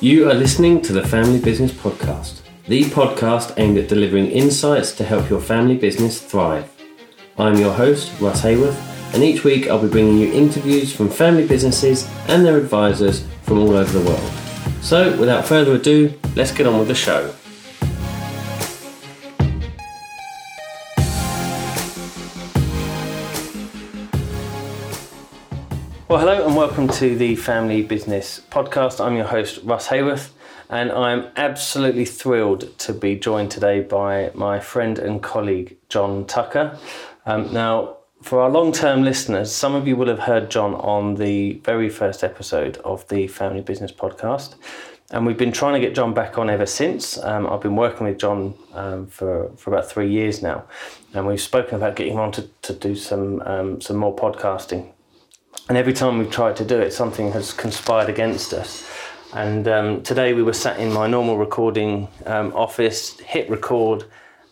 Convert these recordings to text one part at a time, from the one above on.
You are listening to the Family Business Podcast, the podcast aimed at delivering insights to help your family business thrive. I'm your host, Russ Haworth, and each week I'll be bringing you interviews from family businesses and their advisors from all over the world. So, without further ado, let's get on with the show. Welcome to the Family Business Podcast. I'm your host, Russ Haworth, and I'm absolutely thrilled to be joined today by my friend and colleague, John Tucker. Um, now, for our long term listeners, some of you will have heard John on the very first episode of the Family Business Podcast. And we've been trying to get John back on ever since. Um, I've been working with John um, for, for about three years now. And we've spoken about getting him on to, to do some, um, some more podcasting and every time we've tried to do it, something has conspired against us. And um, today we were sat in my normal recording um, office, hit record,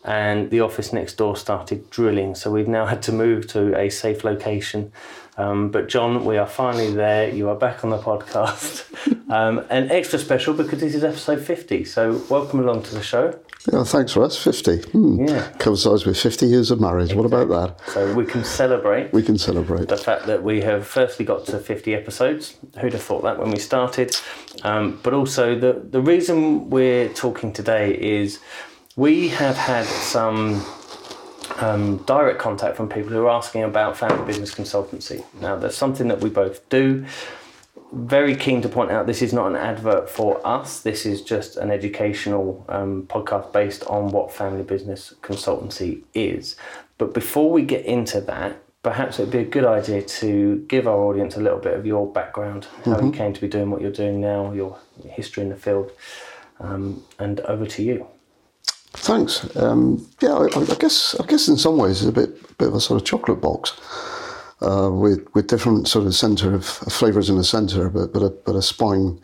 and the office next door started drilling. So we've now had to move to a safe location. Um, but John, we are finally there. You are back on the podcast, um, and extra special because this is episode fifty. So welcome along to the show. Yeah, thanks, Russ. 50. Hmm. Yeah. Coincides with 50 years of marriage. What about that? So we can celebrate We can celebrate. the fact that we have firstly got to 50 episodes. Who'd have thought that when we started? Um, but also, the, the reason we're talking today is we have had some um, direct contact from people who are asking about family business consultancy. Now, there's something that we both do. Very keen to point out this is not an advert for us. This is just an educational um, podcast based on what family business consultancy is. But before we get into that, perhaps it'd be a good idea to give our audience a little bit of your background, how you came to be doing what you're doing now, your history in the field, um, and over to you. Thanks. Um, yeah, I, I guess I guess in some ways it's a bit bit of a sort of chocolate box uh, with with different sort of centre of flavours in the centre, but but a, but a spine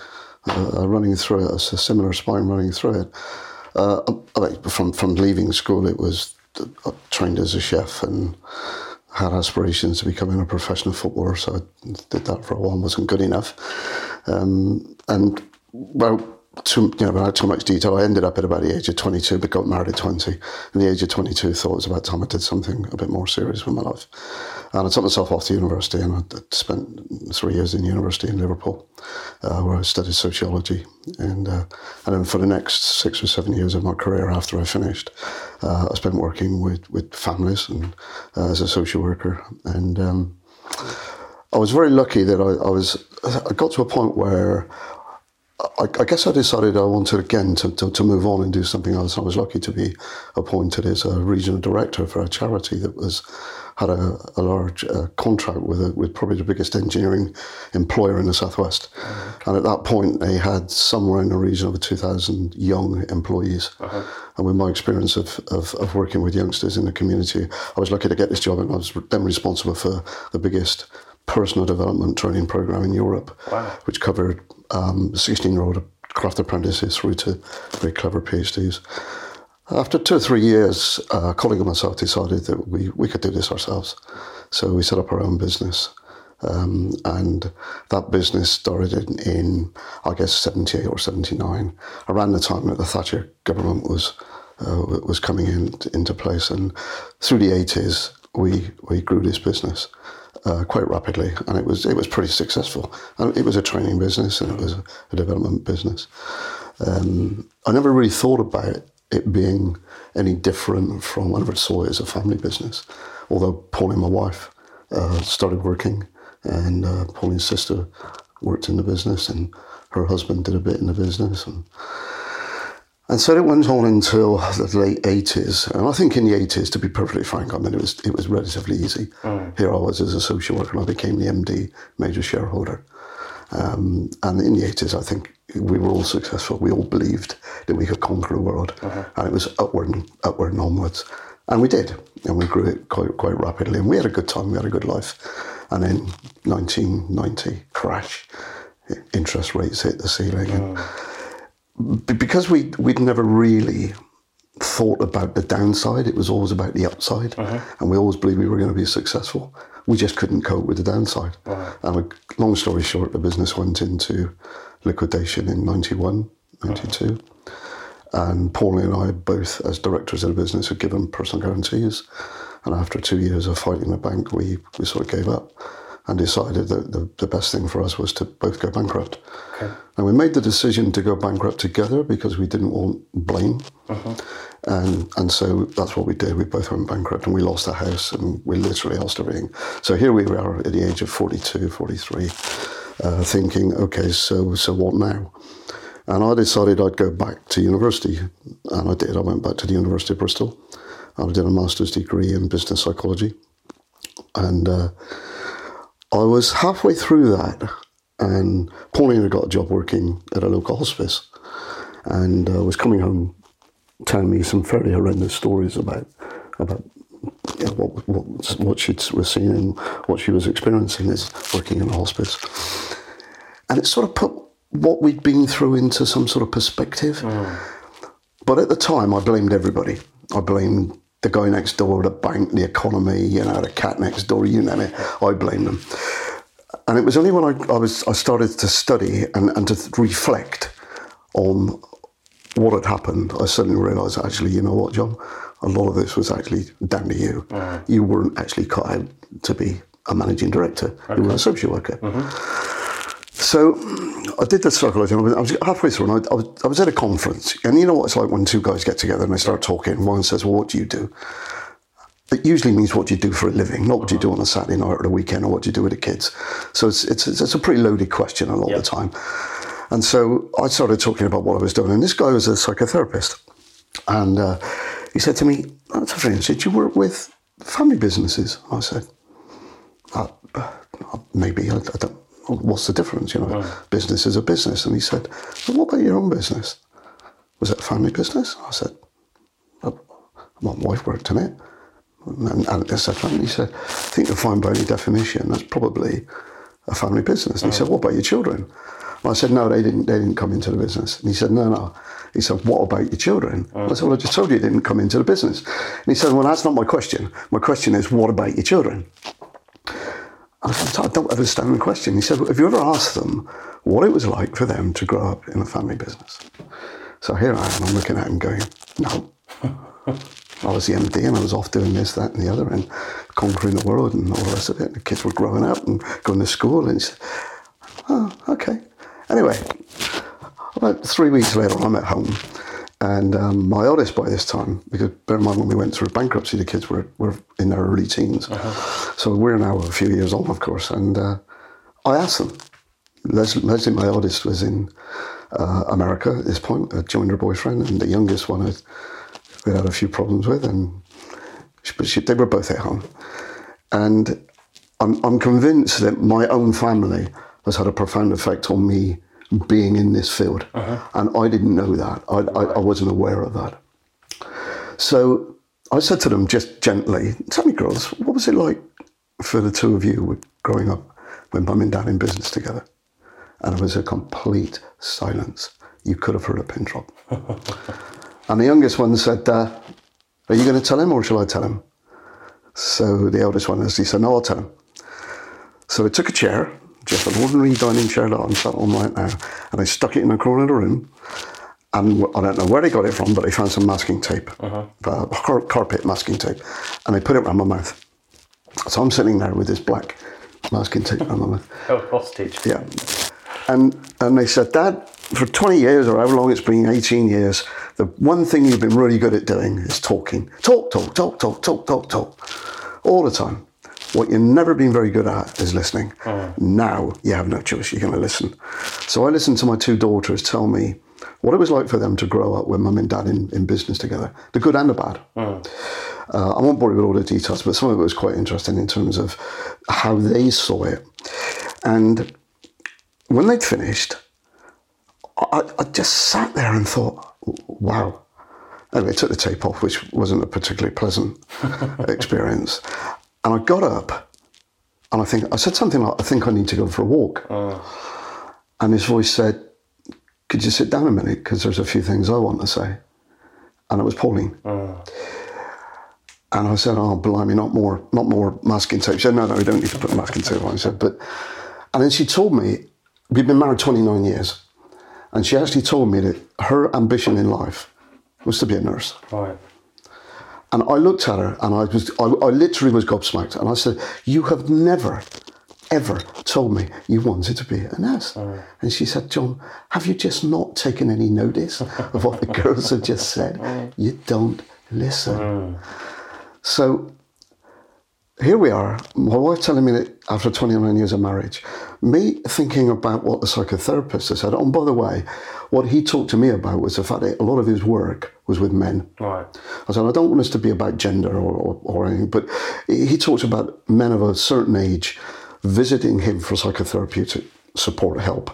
uh, running through it, a similar spine running through it. Uh, mean, from from leaving school, it was uh, trained as a chef and had aspirations to becoming a professional footballer, so I did that for a while. and wasn't good enough, um, and well, too, you know, without too much detail, I ended up at about the age of 22, but got married at 20. And the age of 22, thought it was about time I did something a bit more serious with my life. And I took myself off to university, and I spent three years in university in Liverpool, uh, where I studied sociology. And uh, and then for the next six or seven years of my career after I finished, uh, I spent working with, with families and uh, as a social worker. And um, I was very lucky that I, I was I got to a point where I, I, guess I decided I wanted again to, to, to, move on and do something else. I was lucky to be appointed as a regional director for a charity that was had a, a large uh, contract with a, with probably the biggest engineering employer in the southwest. And at that point, they had somewhere in the region of 2,000 young employees. Uh-huh. And with my experience of, of, of working with youngsters in the community, I was lucky to get this job, and I was then responsible for the biggest personal development training program in Europe, wow. which covered 16 um, year old craft apprentices through to very clever PhDs. After two or three years, a colleague of myself decided that we, we could do this ourselves. So we set up our own business. Um, and that business started in, in, I guess, 78 or 79, around the time that the Thatcher government was uh, was coming in, into place. And through the 80s, we, we grew this business uh, quite rapidly, and it was it was pretty successful. And it was a training business, and it was a development business. Um, I never really thought about it being any different from. I never saw it as a family business. Although Pauline, my wife, uh, started working, and uh, Pauline's sister worked in the business, and her husband did a bit in the business, and and so it went on until the late 80s. And I think in the 80s, to be perfectly frank, I mean, it was, it was relatively easy. Mm. Here I was as a social worker, and I became the MD, major shareholder. Um, and in the 80s, I think we were all successful. We all believed that we could conquer the world. Uh-huh. And it was upward and, upward and onwards. And we did. And we grew it quite, quite rapidly. And we had a good time. We had a good life. And then 1990, crash. Interest rates hit the ceiling. Mm. And, because we we'd never really thought about the downside. It was always about the upside, and we always believed we were going to be successful. We just couldn't cope with the downside. And a, long story short, the business went into liquidation in 91, 92. And Paulie and I, both as directors of the business, had given personal guarantees. And after two years of fighting the bank, we, we sort of gave up and decided that the, the best thing for us was to both go bankrupt. Okay. And we made the decision to go bankrupt together because we didn't want blame. Uh-huh. And, and so that's what we did. We both went bankrupt and we lost the house and we literally lost everything. So here we are at the age of 42, 43, uh, thinking, okay, so, so what now? And I decided I'd go back to university. And I did. I went back to the University of Bristol. I did a master's degree in business psychology. And uh, I was halfway through that, and Pauline had got a job working at a local hospice, and uh, was coming home telling me some fairly horrendous stories about about you know, what what what she was seeing and what she was experiencing as working in a hospice, and it sort of put what we'd been through into some sort of perspective. Mm. But at the time, I blamed everybody. I blamed the guy next door, the bank, the economy, you know, the cat next door, you name it. I blamed them. And it was only when I, I was I started to study and, and to reflect on what had happened, I suddenly realised actually, you know what, John, a lot of this was actually down to you. Mm. You weren't actually cut out to be a managing director. You were a social worker. Mm-hmm. So I did the and I was, I was halfway through, and I, I, was, I was at a conference. And you know what it's like when two guys get together and they start talking. One says, "Well, what do you do?" It usually means what do you do for a living, not what you do mm-hmm. on a Saturday night or a weekend, or what do you do with the kids. So it's it's, it's a pretty loaded question a lot of the time. And so I started talking about what I was doing, and this guy was a psychotherapist, and uh, he said to me, "That's very interesting. Did you work with family businesses?" I said, uh, uh, maybe I, I don't. What's the difference? You know, business is a business. And he said, well, "What about your own business? Was it a family business?" I said, well, "My wife worked in it." And, and etc. And he said, "I think you'll find by any definition that's probably a family business." And he said, "What about your children?" I said, "No, they didn't. They didn't come into the business." And he said, "No, no." He said, "What about your children?" Oh. I said, "Well, I just told you they didn't come into the business." And he said, "Well, that's not my question. My question is, what about your children?" I said, I don't understand the question. He said, Have you ever asked them what it was like for them to grow up in a family business? So here I am, I'm looking at him going, No. I was the MD and I was off doing this, that, and the other, and conquering the world and all the rest of it. The kids were growing up and going to school. And he said, Oh, okay. Anyway, about three weeks later, I'm at home. And um, my oldest by this time, because bear in mind when we went through bankruptcy, the kids were, were in their early teens. So we're now a few years on, of course. And uh, I asked them. Leslie, Leslie, my oldest, was in uh, America at this point, had joined her boyfriend, and the youngest one had, we had a few problems with, and she, but she, they were both at home. And I'm, I'm convinced that my own family has had a profound effect on me being in this field. And I didn't know that. I, I, I wasn't aware of that. So I said to them just gently, Tell me, girls, what was it like for the two of you growing up when mum and dad in business together? And it was a complete silence. You could have heard a pin drop. and the youngest one said, uh, Are you going to tell him or shall I tell him? So the eldest one, he said, No, I'll tell him. So I took a chair, just an ordinary dining chair that I'm sat on right now, and I stuck it in the corner of the room. And I don't know where they got it from, but they found some masking tape, uh, car- carpet masking tape, and they put it around my mouth. So I'm sitting there with this black masking tape around my mouth. Oh, hostage. Yeah. And and they said, Dad, for 20 years or however long it's been, 18 years, the one thing you've been really good at doing is talking. Talk, talk, talk, talk, talk, talk, talk. All the time. What you've never been very good at is listening. Now you have no choice, you're going to listen. So I listened to my two daughters tell me what it was like for them to grow up with mum and dad in, in business together, the good and the bad. Uh, I won't bore you with all the details, but some of it was quite interesting in terms of how they saw it. And when they'd finished, I, I just sat there and thought, wow. Anyway, I took the tape off, which wasn't a particularly pleasant experience. And I got up and I think I said something like, I think I need to go for a walk. Oh. And his voice said, Could you sit down a minute? Because there's a few things I want to say. and it was Pauline. Oh. And I said, "Oh, blimey, not more, not more masking tape." She said, "No, no, we don't need to put masking tape on." I said, "But," and then she told me we'd been married 29 years, and she actually told me that her ambition in life was to be a nurse. Right. And I looked at her and I was, I, I literally was gobsmacked. And I said, You have never, ever told me you wanted to be a nurse. Uh. And she said, John, have you just not taken any notice of what the girls have just said? Uh. You don't listen. Uh. So here we are, my wife telling me that after 29 years of marriage, me thinking about what the psychotherapist has said. And by the way, what he talked to me about was the fact that a lot of his work was with men. Right. I said, I don't want this to be about gender or, or, or anything, but he talks about men of a certain age visiting him for psychotherapeutic support help.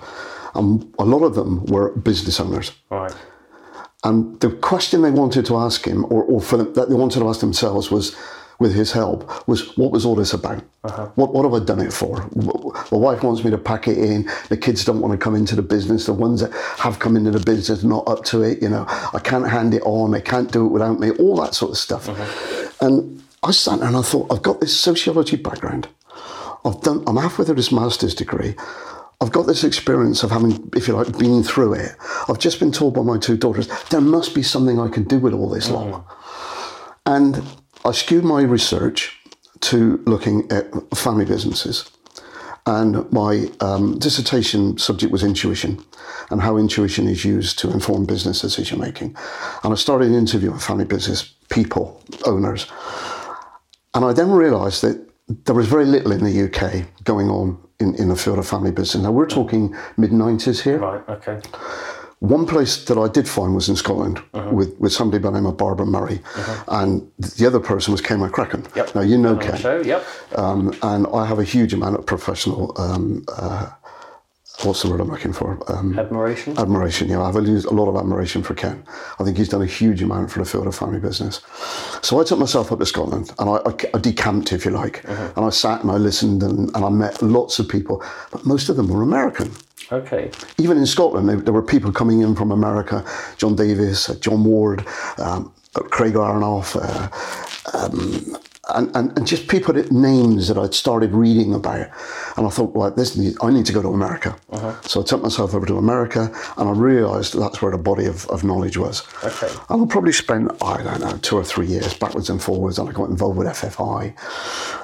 And a lot of them were business owners. Right. And the question they wanted to ask him, or, or for them, that they wanted to ask themselves, was, with his help, was what was all this about? Uh-huh. What, what have I done it for? My wife wants me to pack it in. The kids don't want to come into the business. The ones that have come into the business are not up to it. You know, I can't hand it on. They can't do it without me. All that sort of stuff. Uh-huh. And I sat there and I thought, I've got this sociology background. I've done. I'm halfway through this master's degree. I've got this experience of having, if you like, been through it. I've just been told by my two daughters there must be something I can do with all this mm-hmm. lot. And I skewed my research to looking at family businesses. And my um, dissertation subject was intuition and how intuition is used to inform business decision making. And I started interviewing family business people, owners. And I then realised that there was very little in the UK going on in, in the field of family business. Now, we're talking mid 90s here. Right. Okay. One place that I did find was in Scotland with, with somebody by the name of Barbara Murray, and the other person was Ken McCracken. Yep. Now, you know Ken, show. Yep. um, and I have a huge amount of professional, um, uh, what's the word I'm looking for? Um, Admiration. admiration. Yeah, I have a, lot of admiration for Ken. I think he's done a huge amount for the field of family business. So I took myself up to Scotland and I, I, I decamped, if you like, and I sat and I listened and, and I met lots of people, but most of them were American Okay. even in Scotland, there, were people coming in from America, John Davis, uh, John Ward, um, Craig Aronoff, uh, um, and, and, and just people that names that I'd started reading about. And I thought, well, this need, I need to go to America. Uh-huh. So I took myself over to America and I realised that's where the body of, of knowledge was. Okay. And I probably spent, I don't know, two or three years backwards and forwards, and I got involved with FFI.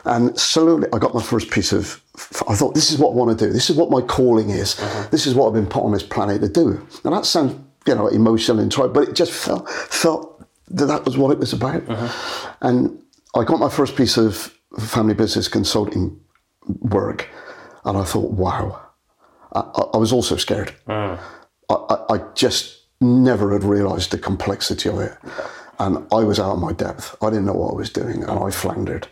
And slowly I got my first piece of, I thought, this is what I want to do. This is what my calling is. Uh-huh. This is what I've been put on this planet to do. And that sounds, you know, emotional and try, but it just felt, felt that that was what it was about. Uh-huh. And I got my first piece of family business consulting work, and I thought, wow. I, I, was also scared. Ah. I, I, I just never had realised the complexity of it. And I was out of my depth. I didn't know what I was doing and I floundered.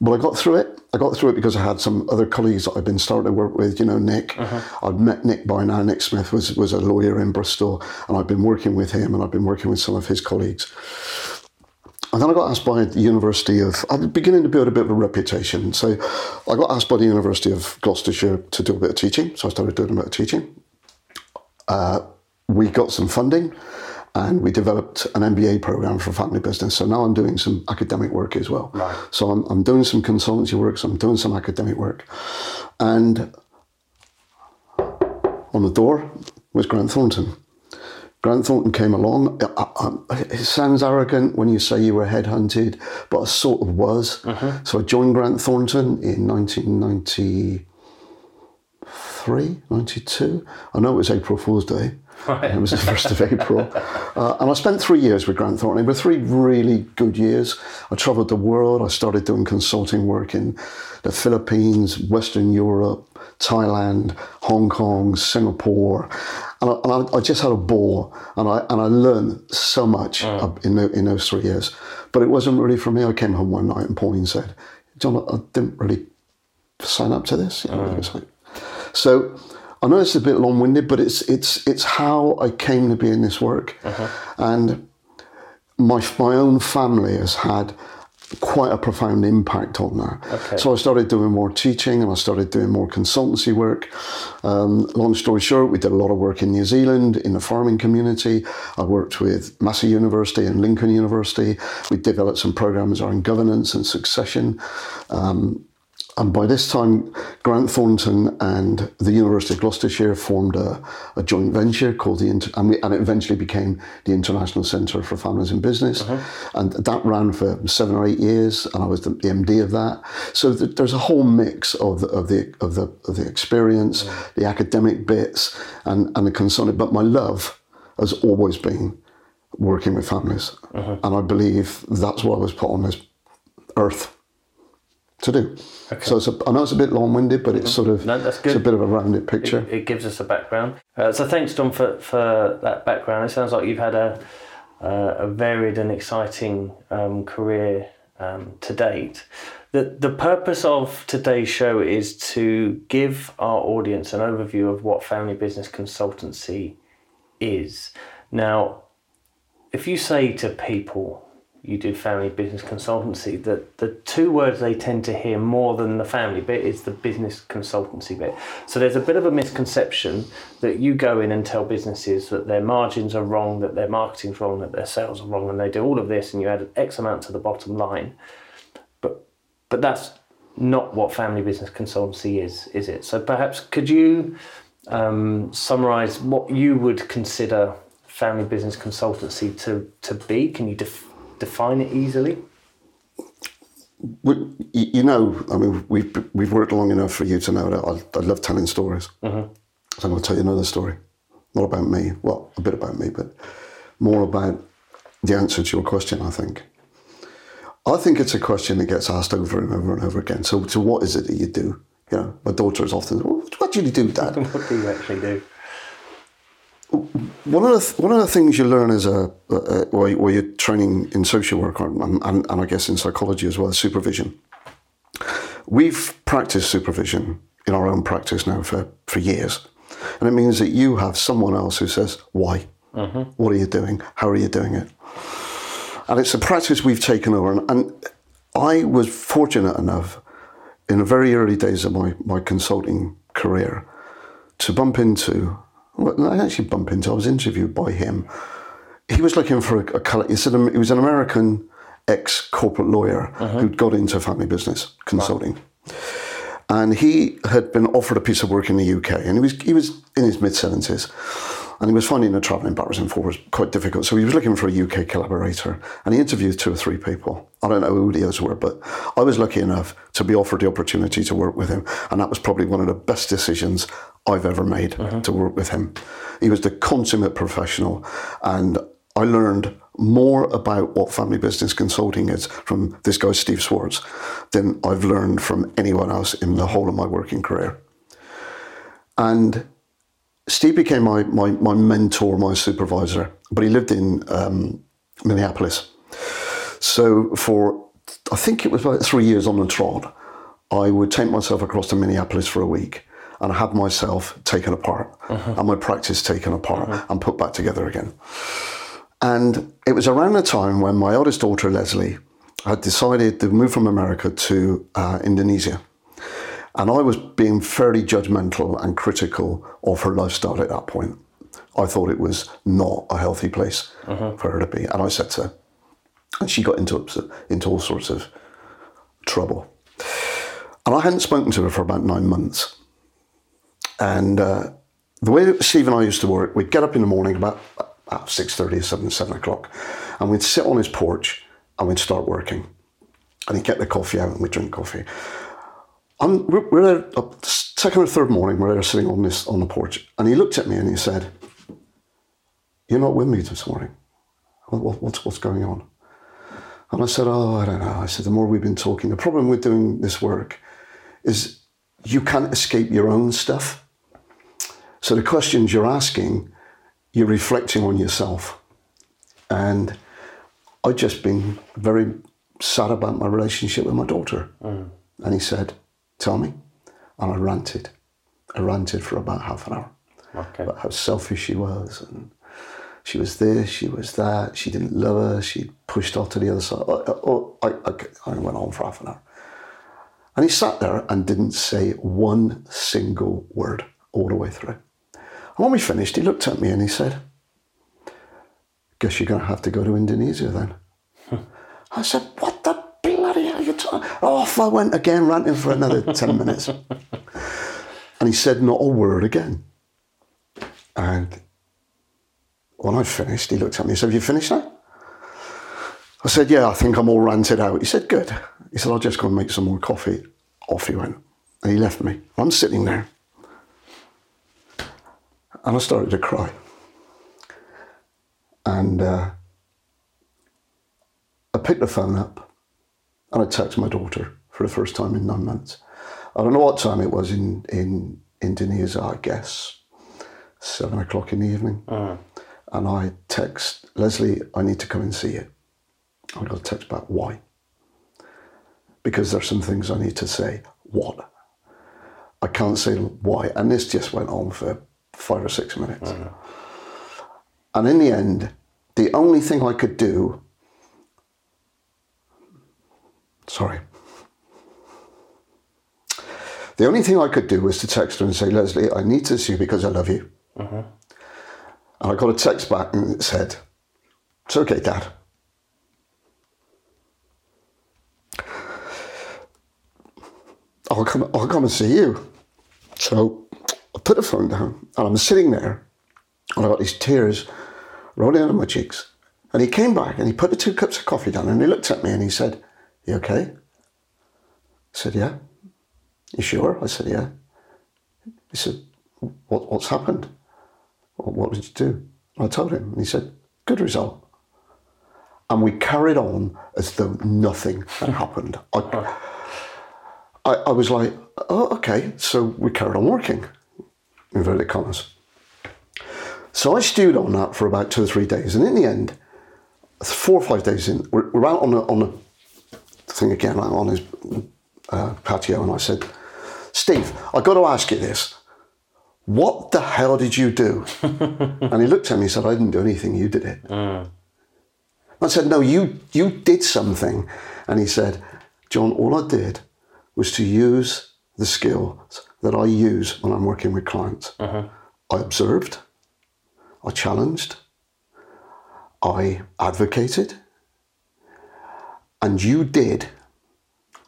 But I got through it. I got through it because I had some other colleagues that I'd been starting to work with, you know, Nick. Uh-huh. I'd met Nick by now. Nick Smith was, was a lawyer in Bristol and I'd been working with him and I'd been working with some of his colleagues. And then I got asked by the University of, I'm beginning to build a bit of a reputation. So I got asked by the University of Gloucestershire to do a bit of teaching. So I started doing a bit of teaching. Uh, we got some funding and we developed an MBA program for family business. So now I'm doing some academic work as well. Right. So I'm, I'm doing some consultancy work, so I'm doing some academic work. And on the door was Grant Thornton. Grant Thornton came along. It sounds arrogant when you say you were headhunted, but I sort of was. Mm-hmm. So I joined Grant Thornton in 1993, 92. I know it was April Fool's Day. It was the 1st of April. Uh, and I spent three years with Grant Thornton. They were three really good years. I travelled the world. I started doing consulting work in the Philippines, Western Europe, Thailand, Hong Kong, Singapore. And I, and I, I just had a ball. And I, and I learned so much in, tho- in those three years. But it wasn't really for me. I came home one night and Pauline said, John, I didn't really sign up to this. You know, was like, so I know it's a bit long-winded, but it's it's it's how I came to be in this work, and my my own family has had quite a profound impact on that. Okay. So I started doing more teaching and I started doing more consultancy work. Um, long story short, we did a lot of work in New Zealand in the farming community. I worked with Massey University and Lincoln University. We developed some programs around governance and succession. Um, and by this time, Grant Thornton and the University of Gloucestershire formed a, a joint venture called the, Inter- and, we, and it eventually became the International Centre for Families in Business. Uh-huh. And that ran for seven or eight years, and I was the, MD of that. So th- there's a whole mix of the, of the, of the, of the experience, the academic bits, and, and the consulting. But my love has always been working with families. Uh-huh. And I believe that's what I was put on this earth to do. So it's a, I know it's a bit long-winded, but it's sort of No, that's it's a bit of a rounded picture. It, it gives us a background. Uh, so thanks, John, for, for that background. It sounds like you've had a, uh, a varied and exciting um, career um, to date. The, the purpose of today's show is to give our audience an overview of what family business consultancy is. Now, if you say to people you do family business consultancy, the, the two words they tend to hear more than the family bit is the business consultancy bit. So there's a bit of a misconception that you go in and tell businesses that their margins are wrong, that their marketing's wrong, that their sales are wrong, and they do all of this and you add X amount to the bottom line. But but that's not what family business consultancy is, is it? So perhaps could you um, summarize what you would consider family business consultancy to, to be? Can you define it easily? We, you know, I mean, we've we've worked long enough for you to know that I, I love telling stories. Mm-hmm. So I'm going to tell you another story, not about me. Well, a bit about me, but more about the answer to your question. I think. I think it's a question that gets asked over and over and over again. So, so what is it that you do? You know, my daughter is often, well, what do you do, Dad? What do you actually do? One of the th- one of the things you learn as a uh, while while you're training in social work and, and, and I guess in psychology as well is supervision. We've practiced supervision in our own practice now for, for years, and it means that you have someone else who says why, what are you doing, how are you doing it, and it's a practice we've taken over. And, and I was fortunate enough in the very early days of my, my consulting career to bump into, I actually bump into, I was interviewed by him. He was looking for a, a colour, he said um, he was an American ex corporate lawyer uh-huh. who'd got into family business consulting. And he had been offered a piece of work in the UK, and he was he was in his mid seventies, and he was finding the travelling backwards and forwards quite difficult. So he was looking for a UK collaborator, and he interviewed two or three people. I don't know who the others were, but I was lucky enough to be offered the opportunity to work with him, and that was probably one of the best decisions I've ever made to work with him. He was the consummate professional, and I learned more about what family business consulting is from this guy, Steve Swartz, than I've learned from anyone else in the whole of my working career. And Steve became my, my, my mentor, my supervisor, but he lived in um, Minneapolis. So for, I think it was about three years on the trot, I would take myself across to Minneapolis for a week and I had myself taken apart uh-huh. and my practice taken apart uh-huh. and put back together again. And it was around the time when my eldest daughter, Leslie, had decided to move from America to uh, Indonesia. And I was being fairly judgmental and critical of her lifestyle at that point. I thought it was not a healthy place uh-huh. for her to be. And I said to her, and she got into, into all sorts of trouble. And I hadn't spoken to her for about nine months. And uh, the way that Steve and I used to work, we'd get up in the morning about at 6.30 or 7, 7 o'clock, and we'd sit on his porch and we'd start working. And he'd get the coffee out and we'd drink coffee. And we're, we're there, uh, second or third morning, we're there sitting on this on the porch, and he looked at me and he said, "You're not with me this morning. What, what, what's what's going on?" And I said, "Oh, I don't know." I said, "The more we've been talking, the problem with doing this work is you can't escape your own stuff. So the questions you're asking, you're reflecting on yourself." And I'd just been very sad about my relationship with my daughter. Mm. And he said, Tell me. And I ranted. I ranted for about half an hour Okay. about how selfish she was and She was this, she was that. She didn't love her. She pushed off to the other side. Oh, I, I, I went on for half an hour. And he sat there and didn't say one single word all the way through. And when we finished, he looked at me and he said, Guess you're going to have to go to Indonesia then. I said, What the bloody hell are you talking? Off I went again, ranting for another 10 minutes. And he said not a word again. And I finished, he looked at me and said, Have you finished now? I said, Yeah, I think I'm all ranted out. He said, Good. He said, I'll just go and make some more coffee. Off he went. And he left me. I'm sitting there. And I started to cry. And uh, I picked the phone up and I texted my daughter for the first time in nine months. I don't know what time it was in, in Indonesia, I guess, seven o'clock in the evening. Uh, And I text Leslie, I need to come and see you. I got a text back, why? Because there's some things I need to say. What? I can't say why. And this just went on for five or six minutes. And in the end, the only thing I could do, sorry, the only thing I could do was to text her and say, Leslie, I need to see you because I love you. Mm-hmm. And I got a text back and it said, It's okay, Dad. I'll come, I'll come and see you. So I put the phone down and I'm sitting there and I got these tears rolling down my cheeks. And he came back and he put the two cups of coffee down and he looked at me and he said, You okay? I said, Yeah. You sure? I said, Yeah. He said, what, What's happened? What, did you do? I told him and he said, Good result. And we carried on as though nothing had happened. I, I, I was like, Oh, okay. So we carried on working, inverted commas. So I stewed on that for about two or three days, and in the end, four or five days in, we're, we're out on the on the thing again on his uh, patio, and I said, "Steve, I've got to ask you this: What the hell did you do?" and he looked at me and said, "I didn't do anything. You did it." Uh. I said, "No, you you did something," and he said, "John, all I did was to use the skills that I use when I'm working with clients. Uh-huh. I observed." I challenged, I advocated, and you did.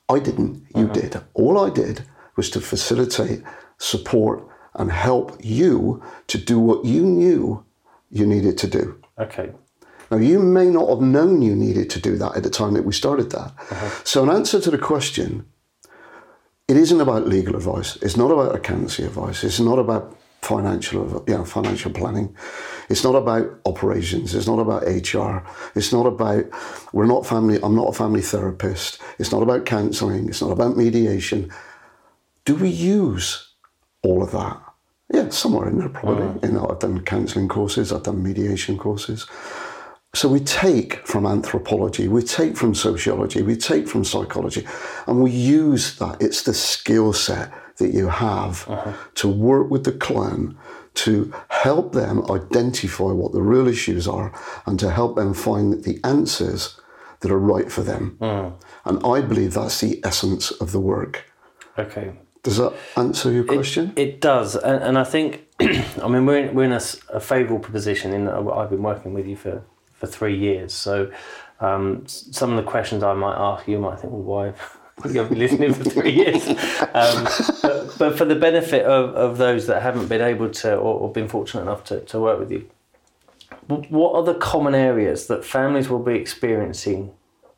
I didn't, you uh-huh. did. All I did was to facilitate, support, and help you to do what you knew you needed to do. okay. Now, you may not have known you needed to do that at the time that we started that. Uh-huh. So, in answer to the question, it isn't about legal advice. It's not about accountancy advice. It's not about financial, you know, financial planning. It's not about operations. It's not about HR. It's not about we're not family. I'm not a family therapist. It's not about counselling. It's not about mediation. Do we use all of that? Yeah, somewhere in there probably. You know, I've done counselling courses. I've done mediation courses. So we take from anthropology, we take from sociology, we take from psychology, and we use that. It's the skill set that you have uh-huh. to work with the client to help them identify what the real issues are and to help them find the answers that are right for them. Hmm. And I believe that's the essence of the work. Okay. Does that answer your question? It does, and, and I think, I mean, we're in, we're in a, a favourable position in that I've been working with you for, for three years. So um, some of the questions I might ask you might think, well, why have you been listening for three years? Um, but, but for the benefit of, of those that haven't been able to or, or been fortunate enough to, to work with you, what are the common areas that families will be experiencing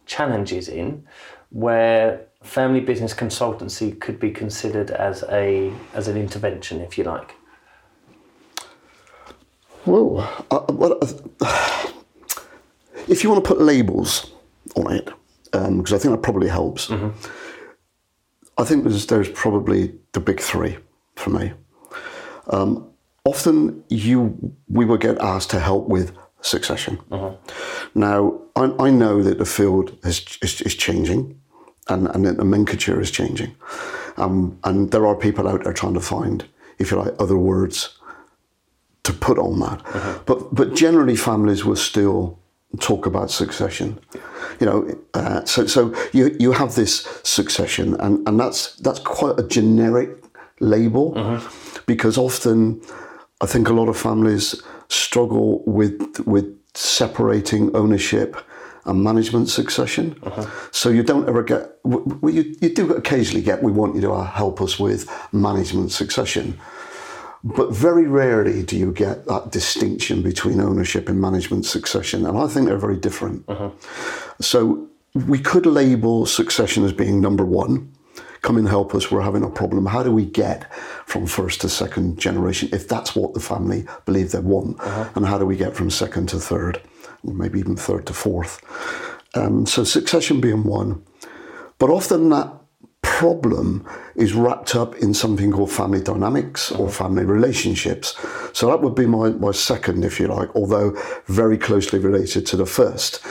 challenges in where family business consultancy could be considered as a as an intervention if you like Whoa. Uh, well, uh, if you want to put labels on it, because I think that probably helps, I think there's, there's probably the big three for me. Um, often you we will get asked to help with succession. Now, I, I know that the field is, is, is changing and, and the nomenclature is changing. Um, and there are people out there trying to find, if you like, other words to put on that. But but generally, families will still talk about succession. You know, uh, so so you you have this succession, and and that's that's quite a generic label because often I think a lot of families struggle with with separating ownership and management succession. Uh-huh. So you don't ever get. Well, you you do occasionally get. We want you to uh, help us with management succession. But very rarely do you get that distinction between ownership and management succession. And I think they're very different. Uh-huh. So we could label succession as being number one. Come and help us, we're having a problem. How do we get from first to second generation if that's what the family believe they want? Uh-huh. And how do we get from second to third, maybe even third to fourth? Um, so succession being one. But often that problem is wrapped up in something called family dynamics or family relationships. So that would be my, my second, if you like, although very closely related to the first.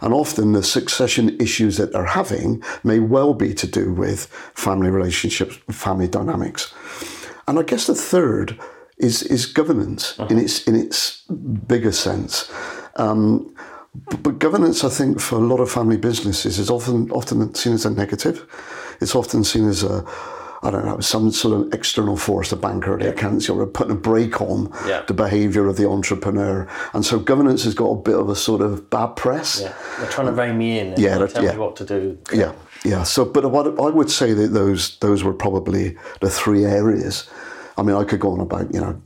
And often the succession issues that they're having may well be to do with family relationships, family dynamics. And I guess the third is, is governance in its in its bigger sense. Um, but, governance, I think, for a lot of family businesses is often often seen as a negative. It's often seen as a I don't know, some sort of external force, a banker, the accounts, you're putting a brake on Yeah. the behaviour of the entrepreneur. And so governance has got a bit of a sort of bad press. Yeah, they're trying to rein me in. And Yeah, tell that- yeah. me what to do. Yeah, yeah. So, but what I would say that those those were probably the three areas. I mean, I could go on about you know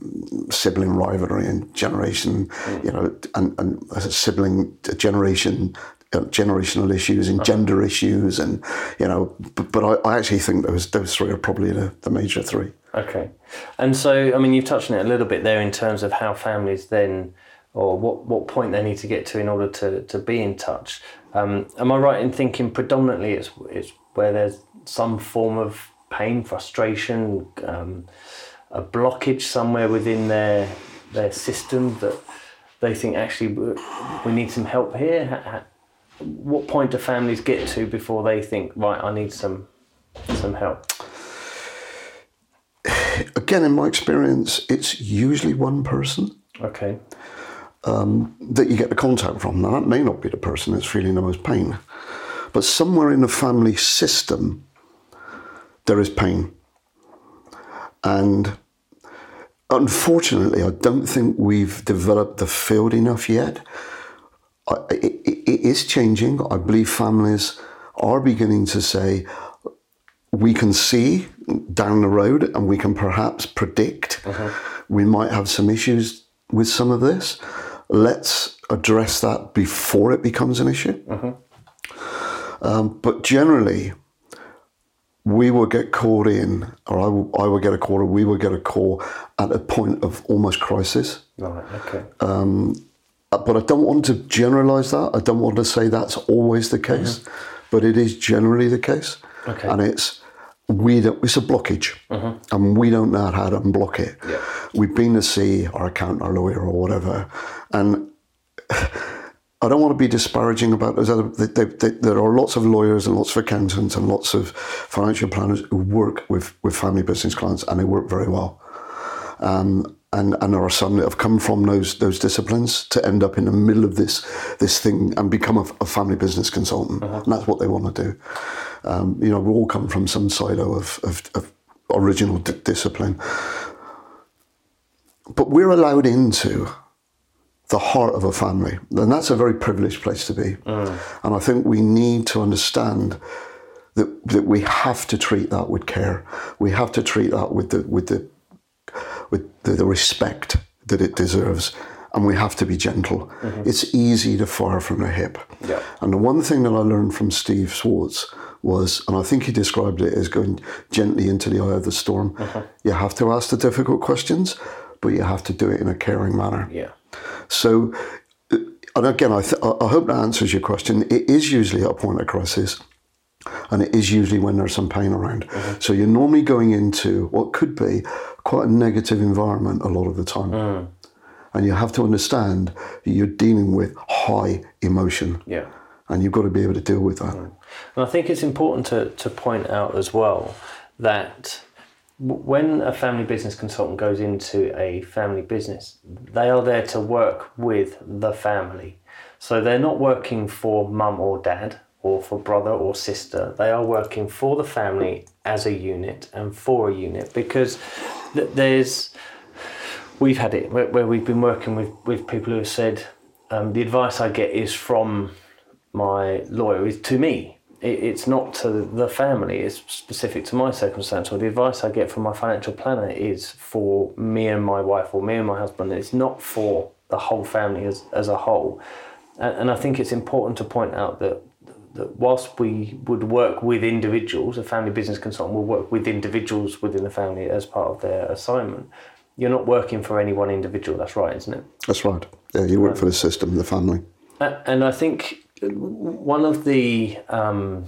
sibling rivalry and generation, you know, and and sibling generation. uh, Generational issues and gender issues, and you know, but, but I, I actually think those those three are probably the, the major three. Okay. And so, I mean, you've touched on it a little bit there in terms of how families then, or what, what point they need to get to in order to, to be in touch. Um, am I right in thinking predominantly it's, it's where there's some form of pain, frustration, um, a blockage somewhere within their their system that they think actually we- need some help here? Ha- ha- What point do families get to before they think, right, I need some some help? Again, in my experience, it's usually one person. Okay. Um, that you get the contact from. Now, that may not be the person that's feeling the most pain, but somewhere in the family system, there is pain. And unfortunately, I don't think we've developed the field enough yet. I, it, is changing. I believe families are beginning to say, we can see down the road and we can perhaps predict we might have some issues with some of this. Let's address that before it becomes an issue. Um, but generally, we will get called in, or I will, I will get a call, or we will get a call at a point of almost crisis. Right. Okay. Uh, But I don't want to generalize that. I don't want to say that's always the case, but it is generally the case. Okay. And it's we don't, it's a blockage, and we don't know how to unblock it. Yeah. We've been to see our accountant, our lawyer, or whatever, and I don't want to be disparaging about those other. They, they, they, there are lots of lawyers and lots of accountants and lots of financial planners who work with, with family business clients, and they work very well. Um, and and there are some that have come from those those disciplines to end up in the middle of this this thing and become a, a family business consultant, and that's what they want to do. Um, you know, we all come from some silo of, of, of original d- discipline, but we're allowed into the heart of a family, and that's a very privileged place to be. Mm. And I think we need to understand that that we have to treat that with care. We have to treat that with the with the with the, the respect that it deserves. And we have to be gentle. Mm-hmm. It's easy to fire from the hip. Yeah. And the one thing that I learned from Steve Swartz was, and I think he described it as going gently into the eye of the storm. Uh-huh. You have to ask the difficult questions, but you have to do it in a caring manner. Yeah. So, uh, and again, I, th- I hope that answers your question. It is usually at a point of crisis, and it is usually when there's some pain around. Mm-hmm. So you're normally going into what could be quite a negative environment a lot of the time, mm. and you have to understand that you're dealing with high emotion, Yeah. and you've got to be able to deal with that. Mm. And I think it's important to, to point out as well that when a family business consultant goes into a family business, they are there to work with the family. So they're not working for mum or dad or for brother or sister. They are working for the family as a unit and for a unit because there's we've had it where, we've been working with, with people who have said um, the advice I get is from my lawyer is to me. It, it's not to the family. It's specific to my circumstance. Or the advice I get from my financial planner is for me and my wife or me and my husband. It's not for the whole family as, as a whole. And, and I think it's important to point out that that whilst we would work with individuals, a family business consultant will work with individuals within the family as part of their assignment. You're not working for any one individual. That's right, isn't it? That's right. Yeah, you work for the system, the family. And I think one of the um,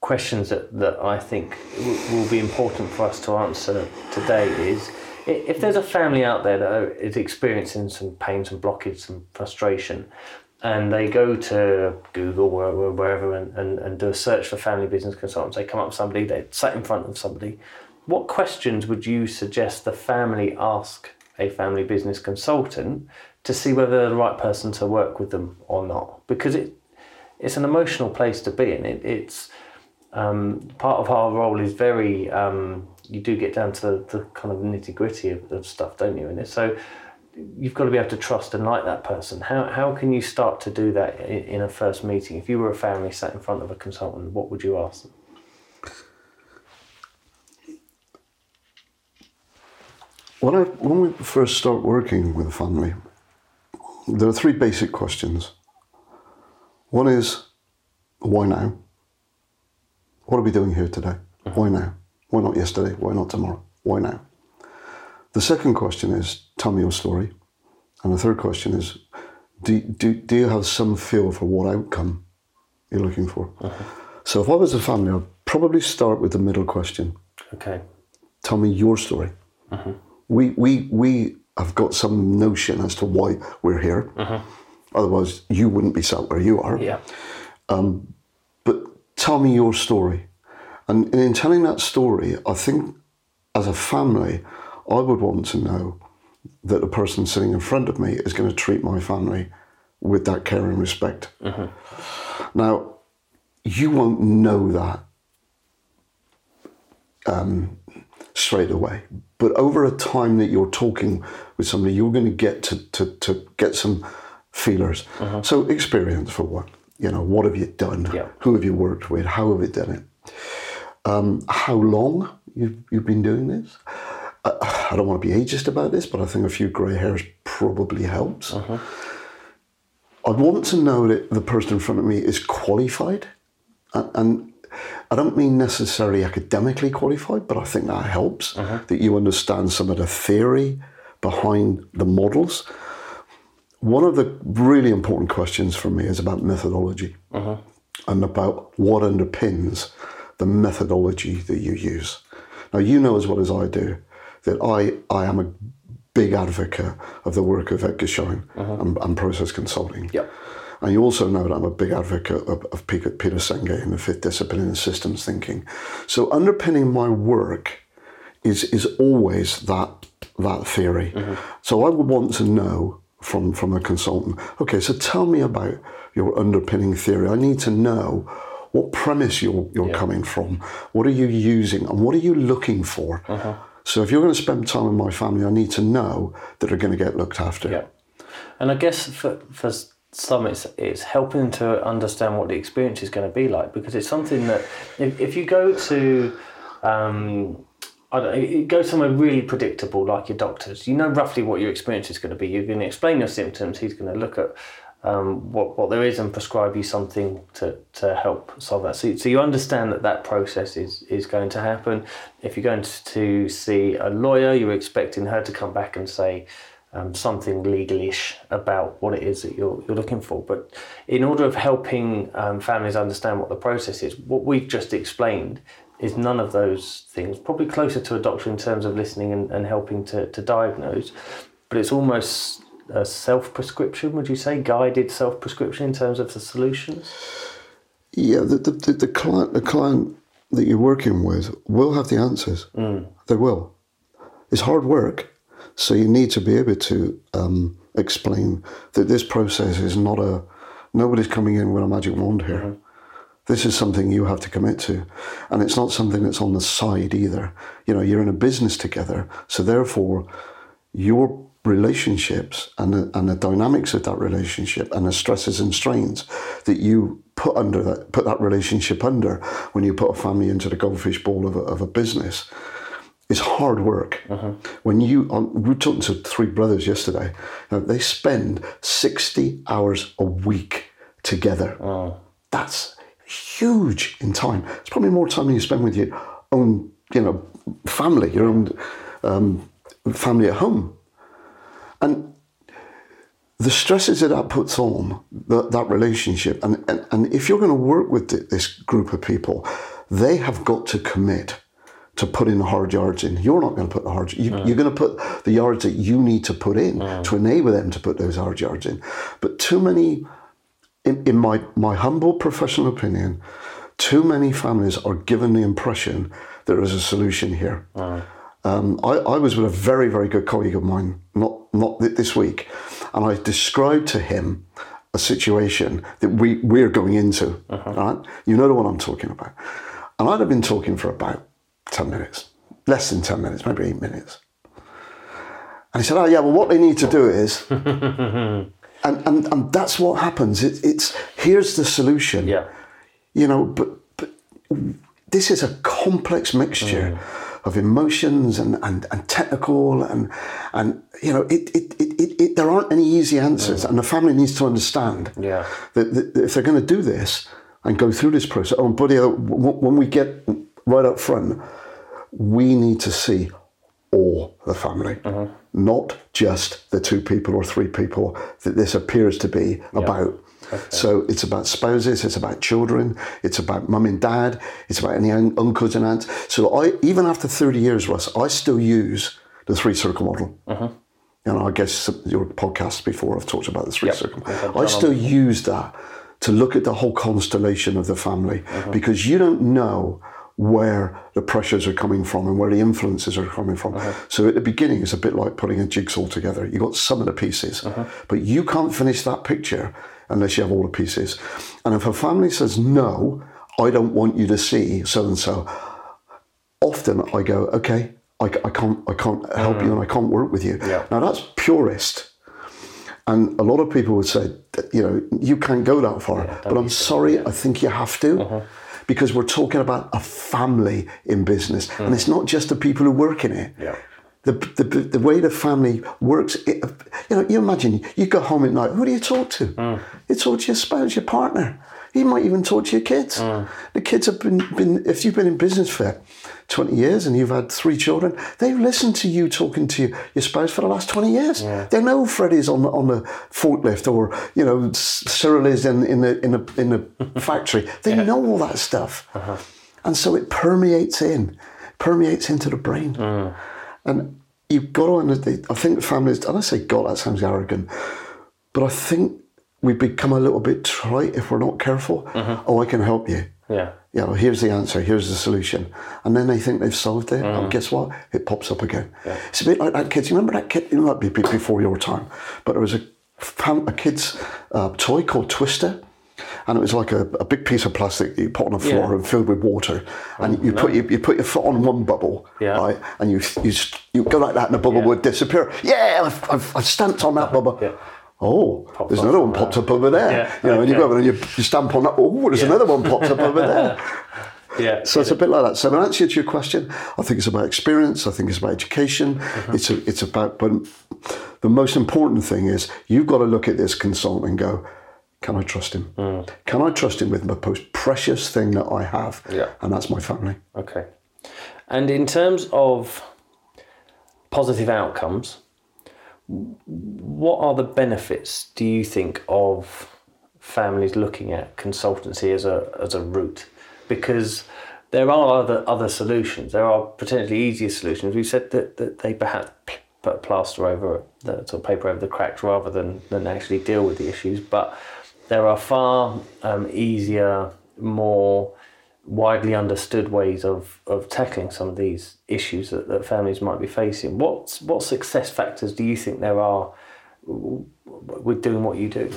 questions that, that I think w- will be important for us to answer today is if there's a family out there that is experiencing some pain, some blockage, some frustration, and they go to Google or wherever and, and, and do a search for family business consultants, they come up with somebody, they sat in front of somebody. What questions would you suggest the family ask a family business consultant to see whether they're the right person to work with them or not? Because it it's an emotional place to be in. It, it's um, part of our role is very um, you do get down to the, the kind of nitty gritty of, of stuff, don't you? It, so you've got to be able to trust and like that person. How how can you start to do that in, in a first meeting? If you were a family sat in front of a consultant, what would you ask them? When, I, when we first start working with a family, there are three basic questions. One is, why now? What are we doing here today? Mm-hmm. Why now? Why not yesterday? Why not tomorrow? Why now? The second question is, tell me your story. And the third question is, do, do, do you have some feel for what outcome you're looking for? Mm-hmm. So if I was a family, I'd probably start with the middle question Okay. tell me your story. Mm-hmm. We, we, we have got some notion as to why we're here. Otherwise, you wouldn't be sat where you are. Yeah. But tell me your story. And in telling that story, I think as a family, I would want to know that the person sitting in front of me is going to treat my family with that care and respect. Now, you won't know that um, straight away. But over a time that you're talking with somebody, you're going to get to, to, to get some feelers. Uh-huh. So experience for one. You know, what have you done? Yeah. Who have you worked with? How have you done it? Um, how long you've, you've been doing this? I, I don't want to be ageist about this, but I think a few grey hairs probably helps. Uh-huh. I'd want to know that the person in front of me is qualified. And, and I don't mean necessarily academically qualified, but I think that helps. Uh-huh. That you understand some of the theory behind the models. One of the really important questions for me is about methodology uh-huh. and about what underpins the methodology that you use. Now, you know as well as I do that I, I am a big advocate of the work of Edgar Schein uh-huh. and, and process consulting. Yep. And you also know that I'm a big advocate of, of Peter, Peter Senge and the fifth discipline in systems thinking. So underpinning my work is is always that that theory. Mm-hmm. So I would want to know from from a consultant. Okay, so tell me about your underpinning theory. I need to know what premise you're you're coming from. What are you using, and what are you looking for? So if you're going to spend time with my family, I need to know that they're going to get looked after. Yeah. And I guess for, for some, it's, it's helping to understand what the experience is going to be like because it's something that if, if you go to, um, I don't know, you go somewhere really predictable like your doctors, you know roughly what your experience is going to be. You're going to explain your symptoms, he's going to look at um, what, what there is and prescribe you something to, to help solve that. So, so you understand that that process is, is going to happen. If you're going to, to see a lawyer, you're expecting her to come back and say um, something legalish about what it is that you're, you're looking for. But in order of helping um, families understand what the process is, what we've just explained is none of those things. Probably closer to a doctor in terms of listening and, and helping to, to diagnose, but it's almost a self prescription, would you say? Guided self prescription in terms of the solutions? Yeah, the, the, the, the client the client that you're working with will have the answers. They will. It's hard work, so you need to be able to um, explain that this process is not a nobody's coming in with a magic wand here. This is something you have to commit to, and it's not something that's on the side either. You know, you're in a business together, so therefore, your relationships and the, and the dynamics of that relationship and the stresses and strains that you put under that put that relationship under when you put a family into the goldfish bowl of a, of a business is hard work. When you, um, we were talking to three brothers yesterday, you they spend 60 hours a week together. That's huge in time. It's probably more time than you spend with your own, you know, family, your own um, family at home. And the stresses that that puts on that, that relationship, and, and, and if you're going to work with this group of people, they have got to commit to putting the hard yards in. You're not going to put the hard. You, You're going to put the yards that you need to put in to enable them to put those hard yards in. But too many, in, in my my humble professional opinion, too many families are given the impression there is a solution here. Um, I, I was with a very, very good colleague of mine, not not this week, and I described to him a situation that we we're going into. Right, you know the one I'm talking about, and I'd have been talking for about ten minutes, less than ten minutes, maybe eight minutes, and he said, "Oh yeah, well, what they need to do is." And, and, and that's what happens. It, it's here's the solution Yeah. you know, but, but this is a complex mixture mm. of emotions and, and, and technical and and you know it, it, it, it, it there aren't any easy answers mm. and the family needs to understand Yeah. that, that if they're going to do this and go through this process oh buddy when we get right up front we need to see all the family mm-hmm. Not just the two people or three people that this appears to be about so it's about spouses, it's about children, it's about mum and dad, it's about any un- uncles and aunts. So I, even after 30 years, Russ, I still use the three circle model. Uh-huh. You know, I guess your podcast before I've talked about the three circle. I still use that to look at the whole constellation of the family uh-huh. because you don't know where the pressures are coming from and where the influences are coming from. So at the beginning, it's a bit like putting a jigsaw together. You've got some of the pieces, but you can't finish that picture unless you have all the pieces. And if a family says no, I don't want you to see so and so, often I go, okay, I, I can't, I can't help you and I can't work with you. Yeah. Now that's purist. And a lot of people would say, you know, you can't go that far. but I'm sorry, I think you have to. Because we're talking about a family in business. And mm. it's not just the people who work in it. Yeah. The, the, the way the family works, it, you know, you imagine you go home at night, who do you talk to? Mm. You talk to your spouse, your partner. You might even talk to your kids. Mm. The kids have been, been, if you've been in business for 20 years and you've had three children, they've listened to you talking to your spouse for the last 20 years. They know Freddie's on the, on the forklift or, you know, Cyril is in, in, the, in, the, in the factory. They know all that stuff. Uh-huh. And so it permeates in, permeates into the brain. Mm. And you've got to understand, I think families, and I say God, that sounds arrogant, but I think we become a little bit trite if we're not careful. Uh-huh. Oh, I can help you. Yeah. You know, here's the answer, here's the solution. And then they think they've solved it. And guess what? It pops up again. It's a bit like that kid. You remember that kid? You know, that'd be be- before your time. But there was a, a kid's uh, toy called Twister. And it was like a, a big piece of plastic that you put on the floor Yeah. and filled with water. And you put you, you put your foot on one bubble, Yeah. right? And you you you go like that, and the bubble would disappear. Yeah, I've, I've, I've stamped on that bubble. Yeah. Oh, there's another one popped up over there. Yeah, You know, and you go over and you, you stamp on that. Oh, there's another one popped up over there. Yeah. So it's a bit like that. So in answer to your question, I think it's about experience. I think it's about education. Mm-hmm. It's a, it's about. But the most important thing is you've got to look at this consultant and go, can I trust him? Mm. Can I trust him with the most precious thing that I have? Yeah. And that's my family. Okay. And in terms of positive outcomes, what are the benefits, do you think, of families looking at consultancy as a as a route? Because there are other other solutions. There are potentially easier solutions. We said that, that they perhaps put a plaster over the sort of paper over the cracks rather than, than actually deal with the issues. But there are far um, easier, more widely understood ways of, of tackling some of these issues that, that families might be facing. What what success factors do you think there are with doing what you do?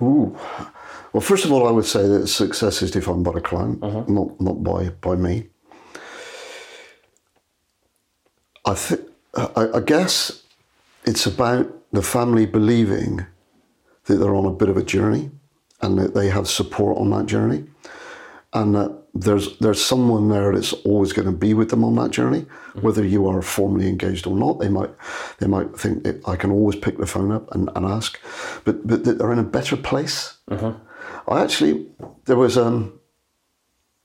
Ooh. Well, first of all, I would say that success is defined by the client, mm-hmm. not not by by me. I think I, I guess it's about the family believing that they're on a bit of a journey and that they have support on that journey, and that there's there's someone there that's always going to be with them on that journey, whether you are formally engaged or not. They might they might think that I can always pick the phone up and, and ask, but but that they're in a better place. I actually there was um,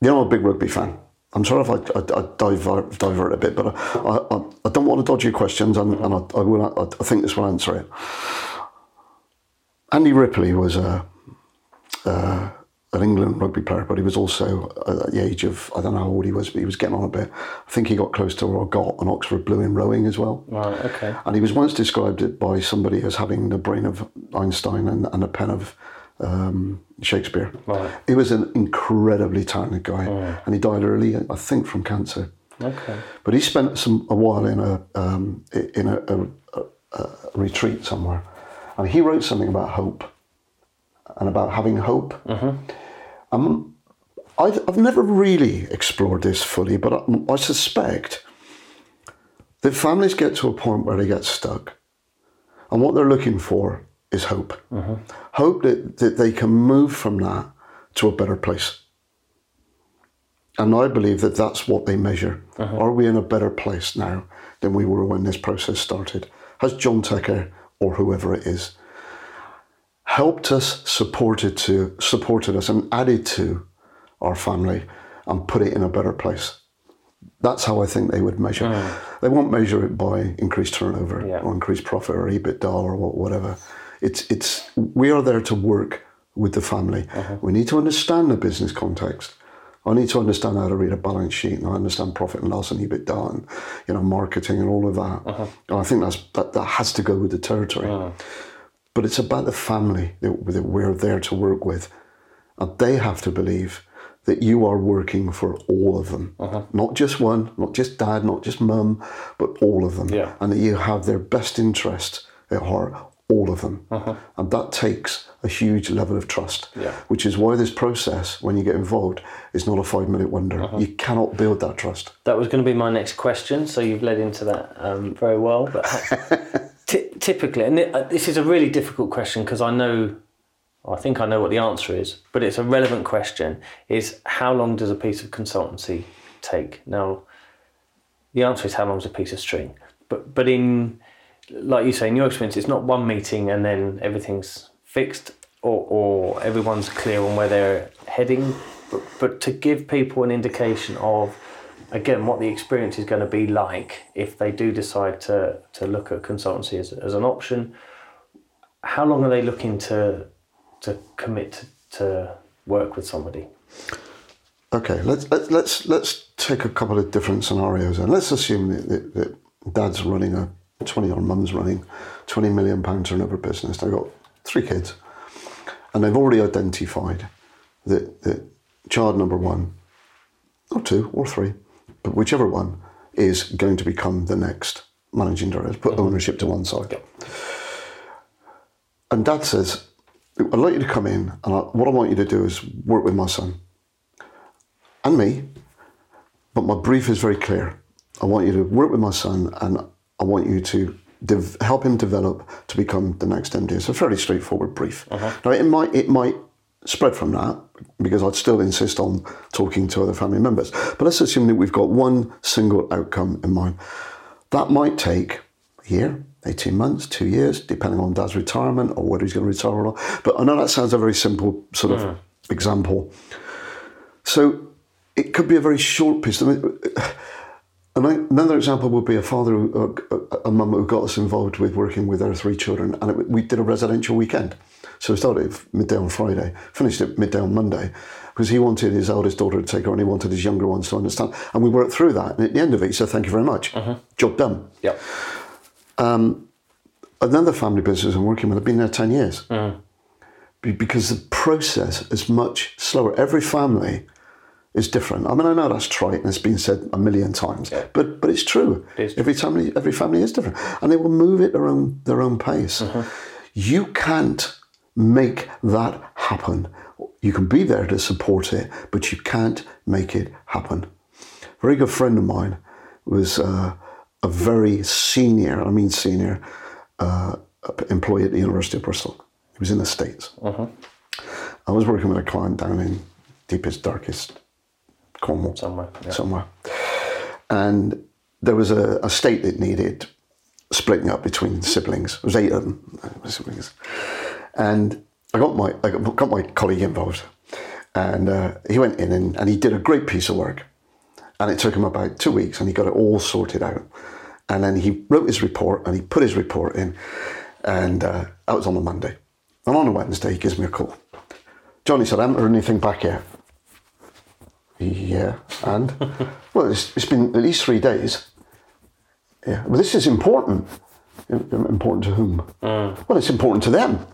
you know, I'm a big rugby fan. I'm sorry if I, I, I divert, divert a bit, but I, I, I don't want to dodge your questions, and, and I, I will. I, I think this will answer it. Andy Ripley was a, uh, an England rugby player, but he was also at the age of I don't know how old he was, but he was getting on a bit. I think he got close to or got an Oxford Blue in rowing as well. Right. Okay. And he was once described by somebody as having the brain of Einstein and, and a pen of um, Shakespeare. Right. He was an incredibly talented guy, and he died early, I think, from cancer. Okay. But he spent some a while in a um, in a, a, a, a retreat somewhere, and he wrote something about hope and about having hope. Um, I've, I've never really explored this fully, but I, I suspect that families get to a point where they get stuck, and what they're looking for is hope. Hope that, that they can move from that to a better place. And I believe that that's what they measure. Are we in a better place now than we were when this process started? Has John Tucker or whoever it is helped us, supported to supported us, and added to our family and put it in a better place? That's how I think they would measure. Hmm. They won't measure it by increased turnover Yeah. or increased profit or EBITDA or whatever. It's it's we are there to work with the family. Uh-huh. We need to understand the business context. I need to understand how to read a balance sheet and I understand profit and loss and EBITDA and you know marketing and all of that. Uh-huh. And I think that's that, that has to go with the territory. Hmm. But it's about the family that, that we're there to work with. And they have to believe that you are working for all of them. Uh-huh. Not just one, not just dad, not just mum, but all of them. Yeah. And that you have their best interest at heart, all of them. Uh-huh. And that takes a huge level of trust. Yeah. Which is why this process, when you get involved, is not a five minute wonder. Uh-huh. You cannot build that trust. That was going to be my next question, so you've led into that um, very well. But ty- typically, and uh, this is a really difficult question because I know, I think I know what the answer is, but it's a relevant question. Is how long does a piece of consultancy take? Now, the answer is how long is a piece of string? But but in like you say, in your experience, it's not one meeting and then everything's fixed or, or everyone's clear on where they're heading. But, but to give people an indication of, again, what the experience is going to be like if they do decide to, to look at consultancy as, as an option, how long are they looking to, to commit to, work with somebody? Okay, let's let's let's let's take a couple of different scenarios and let's assume that, that, that dad's running a twenty or mum's running twenty million pound turnover business. They've got three kids, and they've already identified that that child number one, or two, or three, but whichever one is going to become the next managing director. Put mm-hmm. ownership to one side. And dad says, I'd like you to come in, and I, what I want you to do is work with my son and me, but my brief is very clear. I want you to work with my son, and I want you to dev- help him develop to become the next MD. It's a fairly straightforward brief. Uh-huh. Now, it might it might spread from that because I'd still insist on talking to other family members. But let's assume that we've got one single outcome in mind. That might take a year, 18 months, two years, depending on dad's retirement or whether he's going to retire or not. But I know that sounds a very simple sort of hmm. example. So it could be a very short piece. I mean, another example would be a father, who, a, a mum who got us involved with working with our three children, and it, we did a residential weekend. So we started at midday on Friday, finished at midday on Monday, because he wanted his eldest daughter to take her, and he wanted his younger ones to understand. And we worked through that. And at the end of it, he said, "Thank you very much, mm-hmm. job done." Yep. Um, another family business I'm working with, I've been there 10 years. Mm-hmm. Be- Because the process is much slower. Every family is different. I mean, I know that's trite and it's been said a million times, Yeah. but but it's true. It is Every family, every family is different, and they will move at their own their own pace. Mm-hmm. You can't make that happen. You can be there to support it, but you can't make it happen. A very good friend of mine was uh, a very senior, I mean senior, uh, employee at the University of Bristol. He was in the States. I was working with a client down in deepest, darkest Cornwall Somewhere. Yeah. somewhere. And there was a, a state that needed splitting up between siblings. There was eight of them, siblings. And I got my I got got my colleague involved, and uh, he went in and, and he did a great piece of work. And it took him about two weeks, and he got it all sorted out. And then he wrote his report, and he put his report in, and uh, that was on a Monday. And on a Wednesday, he gives me a call. Johnny said, "I haven't heard anything back yet." Yeah, and well, it's, it's been at least three days. Yeah, well, this is important. Important to whom? Well, it's important to them.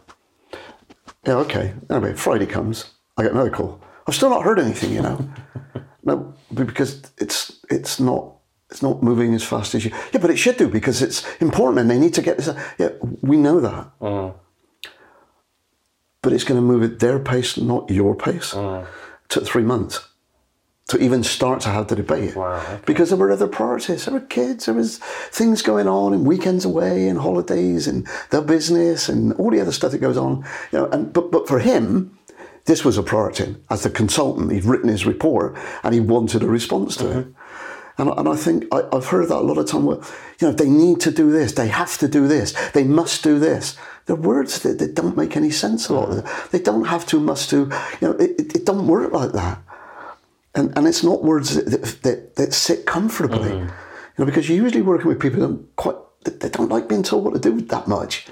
Yeah, okay. Anyway, Friday comes. I get another call. I've still not heard anything. You know, no, because it's it's not it's not moving as fast as you. Yeah, but it should do because it's important and they need to get this. Yeah, we know that. Mm. But it's going to move at their pace, not your pace. it Took three months to even start to have the debate. Wow, okay. Because there were other priorities. There were kids, there was things going on and weekends away and holidays and their business and all the other stuff that goes on. You know, and but but for him, this was a priority. As the consultant, he'd written his report and he wanted a response to it. Mm-hmm. And, I- and I think I, I've heard that a lot of time. Well, you know, they need to do this. They have to do this. They must do this. They're words that, that don't make any sense. A lot them. They don't have to, must do. You know, it, it, it don't work like that and and it's not words that that, that, that sit comfortably, mm-hmm. you know, because you're usually working with people that don't quite they don't like being told what to do that much.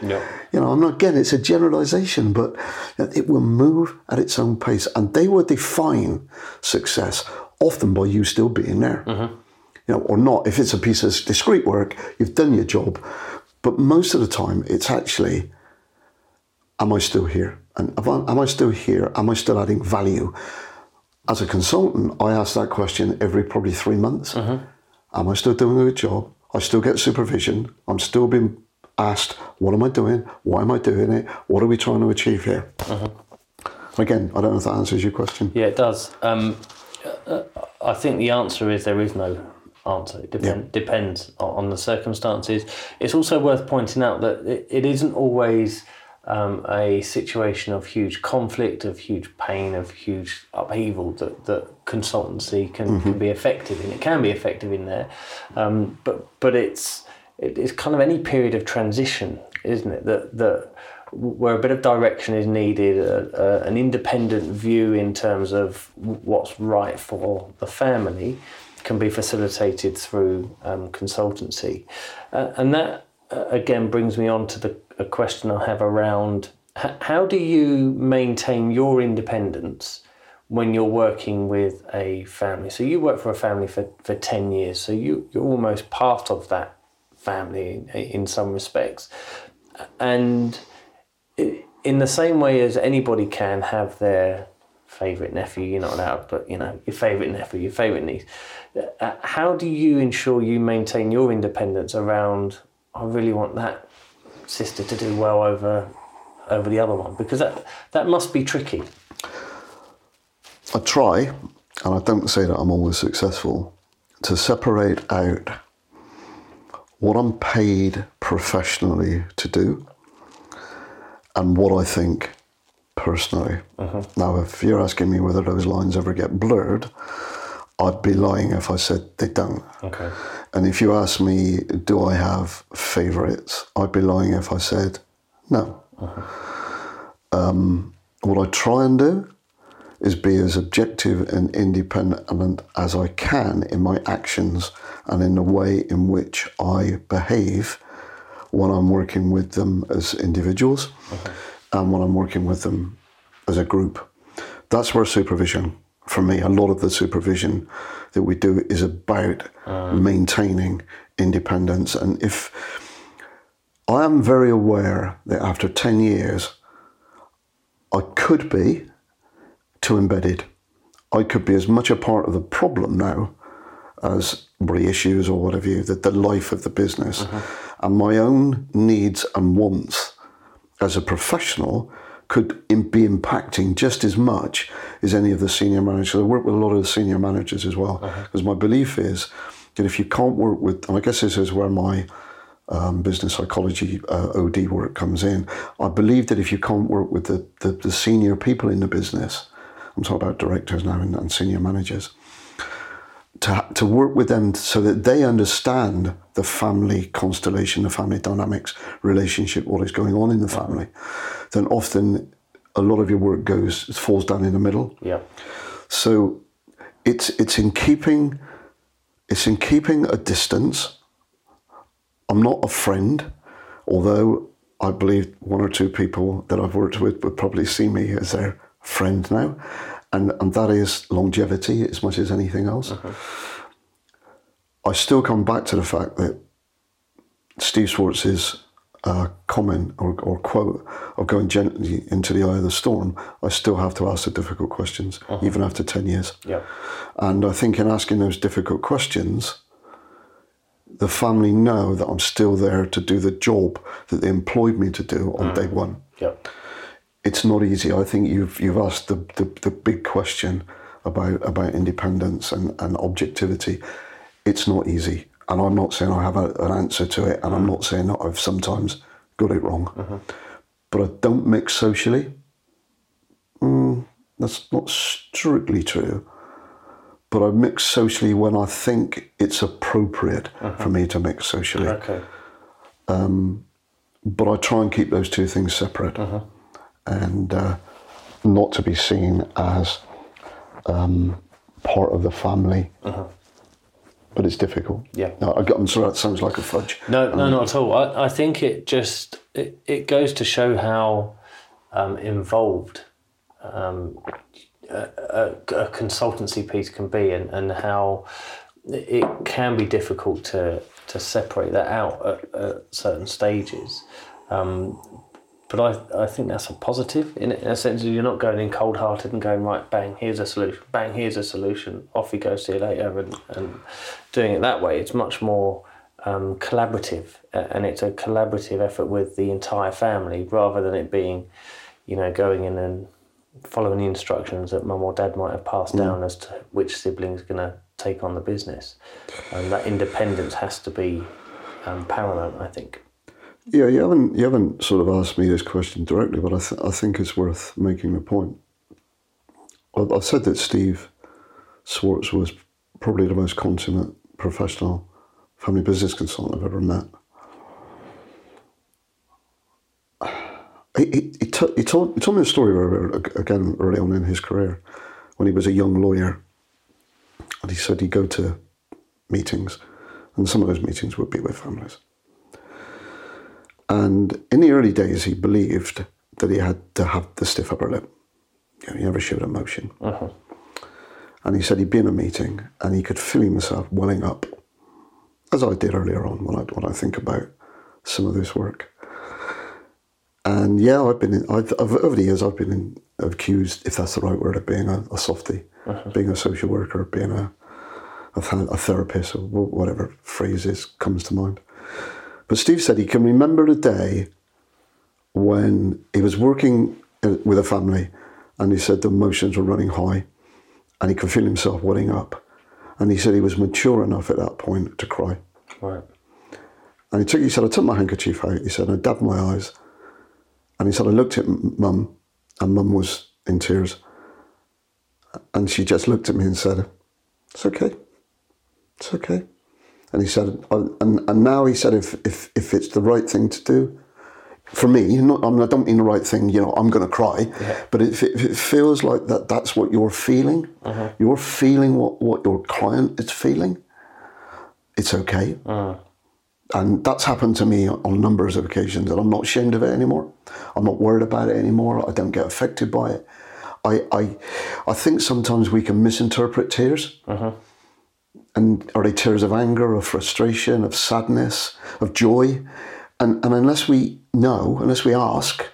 You know, I'm not again. It's a generalisation, but it will move at its own pace, and they will define success often by you still being there, mm-hmm. you know, or not. If it's a piece of discrete work, you've done your job, but most of the time, it's actually am I still here? And am I still here? Am I still adding value? As a consultant, I ask that question every probably three months. Am I still doing a good job? I still get supervision. I'm still being asked, what am I doing? Why am I doing it? What are we trying to achieve here? Again, I don't know if that answers your question. Yeah, it does. Um, uh, I think the answer is there is no answer. It depend, depends on, on the circumstances. It's also worth pointing out that it, it isn't always um, a situation of huge conflict, of huge pain, of huge upheaval that, that consultancy can, can be effective in. It can be effective in there, um, but but it's it, it's kind of any period of transition, isn't it? That that where a bit of direction is needed, a, a, an independent view in terms of what's right for the family can be facilitated through um, consultancy. Uh, and that, uh, again, brings me on to the a question I have around how do you maintain your independence when you're working with a family? So you work for a family for, for 10 years, so you, you're almost part of that family in, some respects. And in the same way as anybody can have their favourite nephew, you're not allowed, but you know, your favourite nephew, your favourite niece. Uh, how do you ensure you maintain your independence around, I really want that sister to do well over over the other one? Because that, that must be tricky. I try, and I don't say that I'm always successful, to separate out what I'm paid professionally to do and what I think personally. Mm-hmm. Now, if you're asking me whether those lines ever get blurred, I'd be lying if I said they don't. Okay. And if you ask me, do I have favourites? I'd be lying if I said no. Um, what I try and do is be as objective and independent as I can in my actions and in the way in which I behave when I'm working with them as individuals and when I'm working with them as a group. That's where supervision, for me, a lot of the supervision that we do is about ah. maintaining independence. And if I am very aware that after 10 years, I could be too embedded. I could be as much a part of the problem now as reissues or whatever you, the, the life of the business. Uh-huh. And my own needs and wants as a professional could be impacting just as much as any of the senior managers. I work with a lot of the senior managers as well, because my belief is that if you can't work with, and I guess this is where my um, business psychology uh, OD work comes in. I believe that if you can't work with the, the, the senior people in the business, I'm talking about directors now and, and senior managers, to, to work with them so that they understand the family constellation, the family dynamics, relationship, what is going on in the mm-hmm. family, then often a lot of your work goes falls down in the middle. Yeah. So it's it's in keeping it's in keeping a distance. I'm not a friend, although I believe one or two people that I've worked with would probably see me as their friend now. And and that is longevity as much as anything else. Uh-huh. I still come back to the fact that Steve Schwartz's uh, comment or, or quote of going gently into the eye of the storm, I still have to ask the difficult questions, uh-huh. even after 10 years. Yeah. And I think in asking those difficult questions, the family know that I'm still there to do the job that they employed me to do on mm. day one. Yeah. It's not easy. I think you've you've asked the, the, the big question about about independence and, and objectivity. It's not easy. And I'm not saying I have a, an answer to it, and I'm not saying that I've sometimes got it wrong. Uh-huh. But I don't mix socially. Mm, that's not strictly true. But I mix socially when I think it's appropriate for uh-huh. me to mix socially. Okay. Um, but I try and keep those two things separate uh-huh. And uh, not to be seen as um, part of the family. But it's difficult. Yeah. No, I got, I'm sorry, that sounds like a fudge. No, no, not at all. I, I think it just it, it goes to show how um, involved um, a, a, a consultancy piece can be, and, and how it can be difficult to to separate that out at, at certain stages. Um, but I, I think that's a positive in, in a sense that you're not going in cold hearted and going right bang here's a solution bang here's a solution off you go see you later and, and doing it that way. It's much more um, collaborative and it's a collaborative effort with the entire family rather than it being you know going in and following the instructions that mum or dad might have passed down as to which sibling's going to take on the business. And that independence has to be um, paramount I think Yeah, you haven't you haven't sort of asked me this question directly, but I, th- I think it's worth making the point. I've, I've said that Steve Swartz was probably the most consummate professional family business consultant I've ever met. He, he, he, t- he, told, he told me a story again early on in his career when he was a young lawyer. And he said he'd go to meetings, and some of those meetings would be with families. And in the early days, he believed that he had to have the stiff upper lip. You know, he never showed emotion. Uh-huh. And he said he'd be in a meeting and he could feel himself welling up, as I did earlier on when I, when I think about some of this work. And yeah, I've been in, I've, over the years, I've been in, accused, if that's the right word, of being a, a softie, uh-huh. being a social worker, being a, a, th- a therapist, or wh- whatever phrases comes to mind. But Steve said he can remember the day when he was working uh, with a family and he said the emotions were running high and he could feel himself welling up. And he said he was mature enough at that point to cry. right And he took, he said, I took my handkerchief out. He said, I dabbed my eyes. And he said, I looked at mum and mum was in tears. And she just looked at me and said, It's okay. It's okay. And he said, oh, and, and now he said, if, if, if it's the right thing to do, for me, not, I, mean, I don't mean the right thing, you know, I'm going to cry, but if it, if it feels like that, that's what you're feeling, uh-huh. you're feeling what, what your client is feeling, it's okay. Uh-huh. And that's happened to me on numbers of occasions, and I'm not ashamed of it anymore. I'm not worried about it anymore. I don't get affected by it. I, I, I think sometimes we can misinterpret tears. Uh-huh. And are they tears of anger, of frustration, of sadness, of joy? And, and unless we know, unless we ask,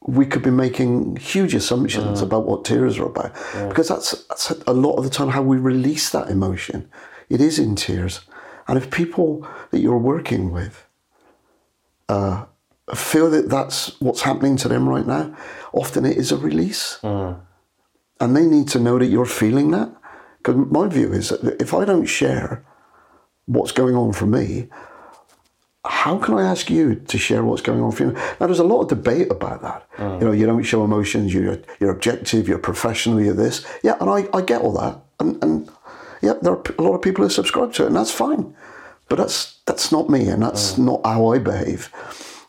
we could be making huge assumptions about what tears are about because that's, that's a lot of the time how we release that emotion. It is in tears. And if people that you're working with uh, feel that that's what's happening to them right now, often it is a release. And they need to know that you're feeling that. Because my view is that if I don't share what's going on for me, how can I ask you to share what's going on for you? Now, there's a lot of debate about that. You know, you don't show emotions, you're, you're objective, you're professional, you're this. Yeah, and I, I get all that. And, and yeah, there are a lot of people who subscribe to it, and that's fine. But that's that's not me, and that's mm. not how I behave.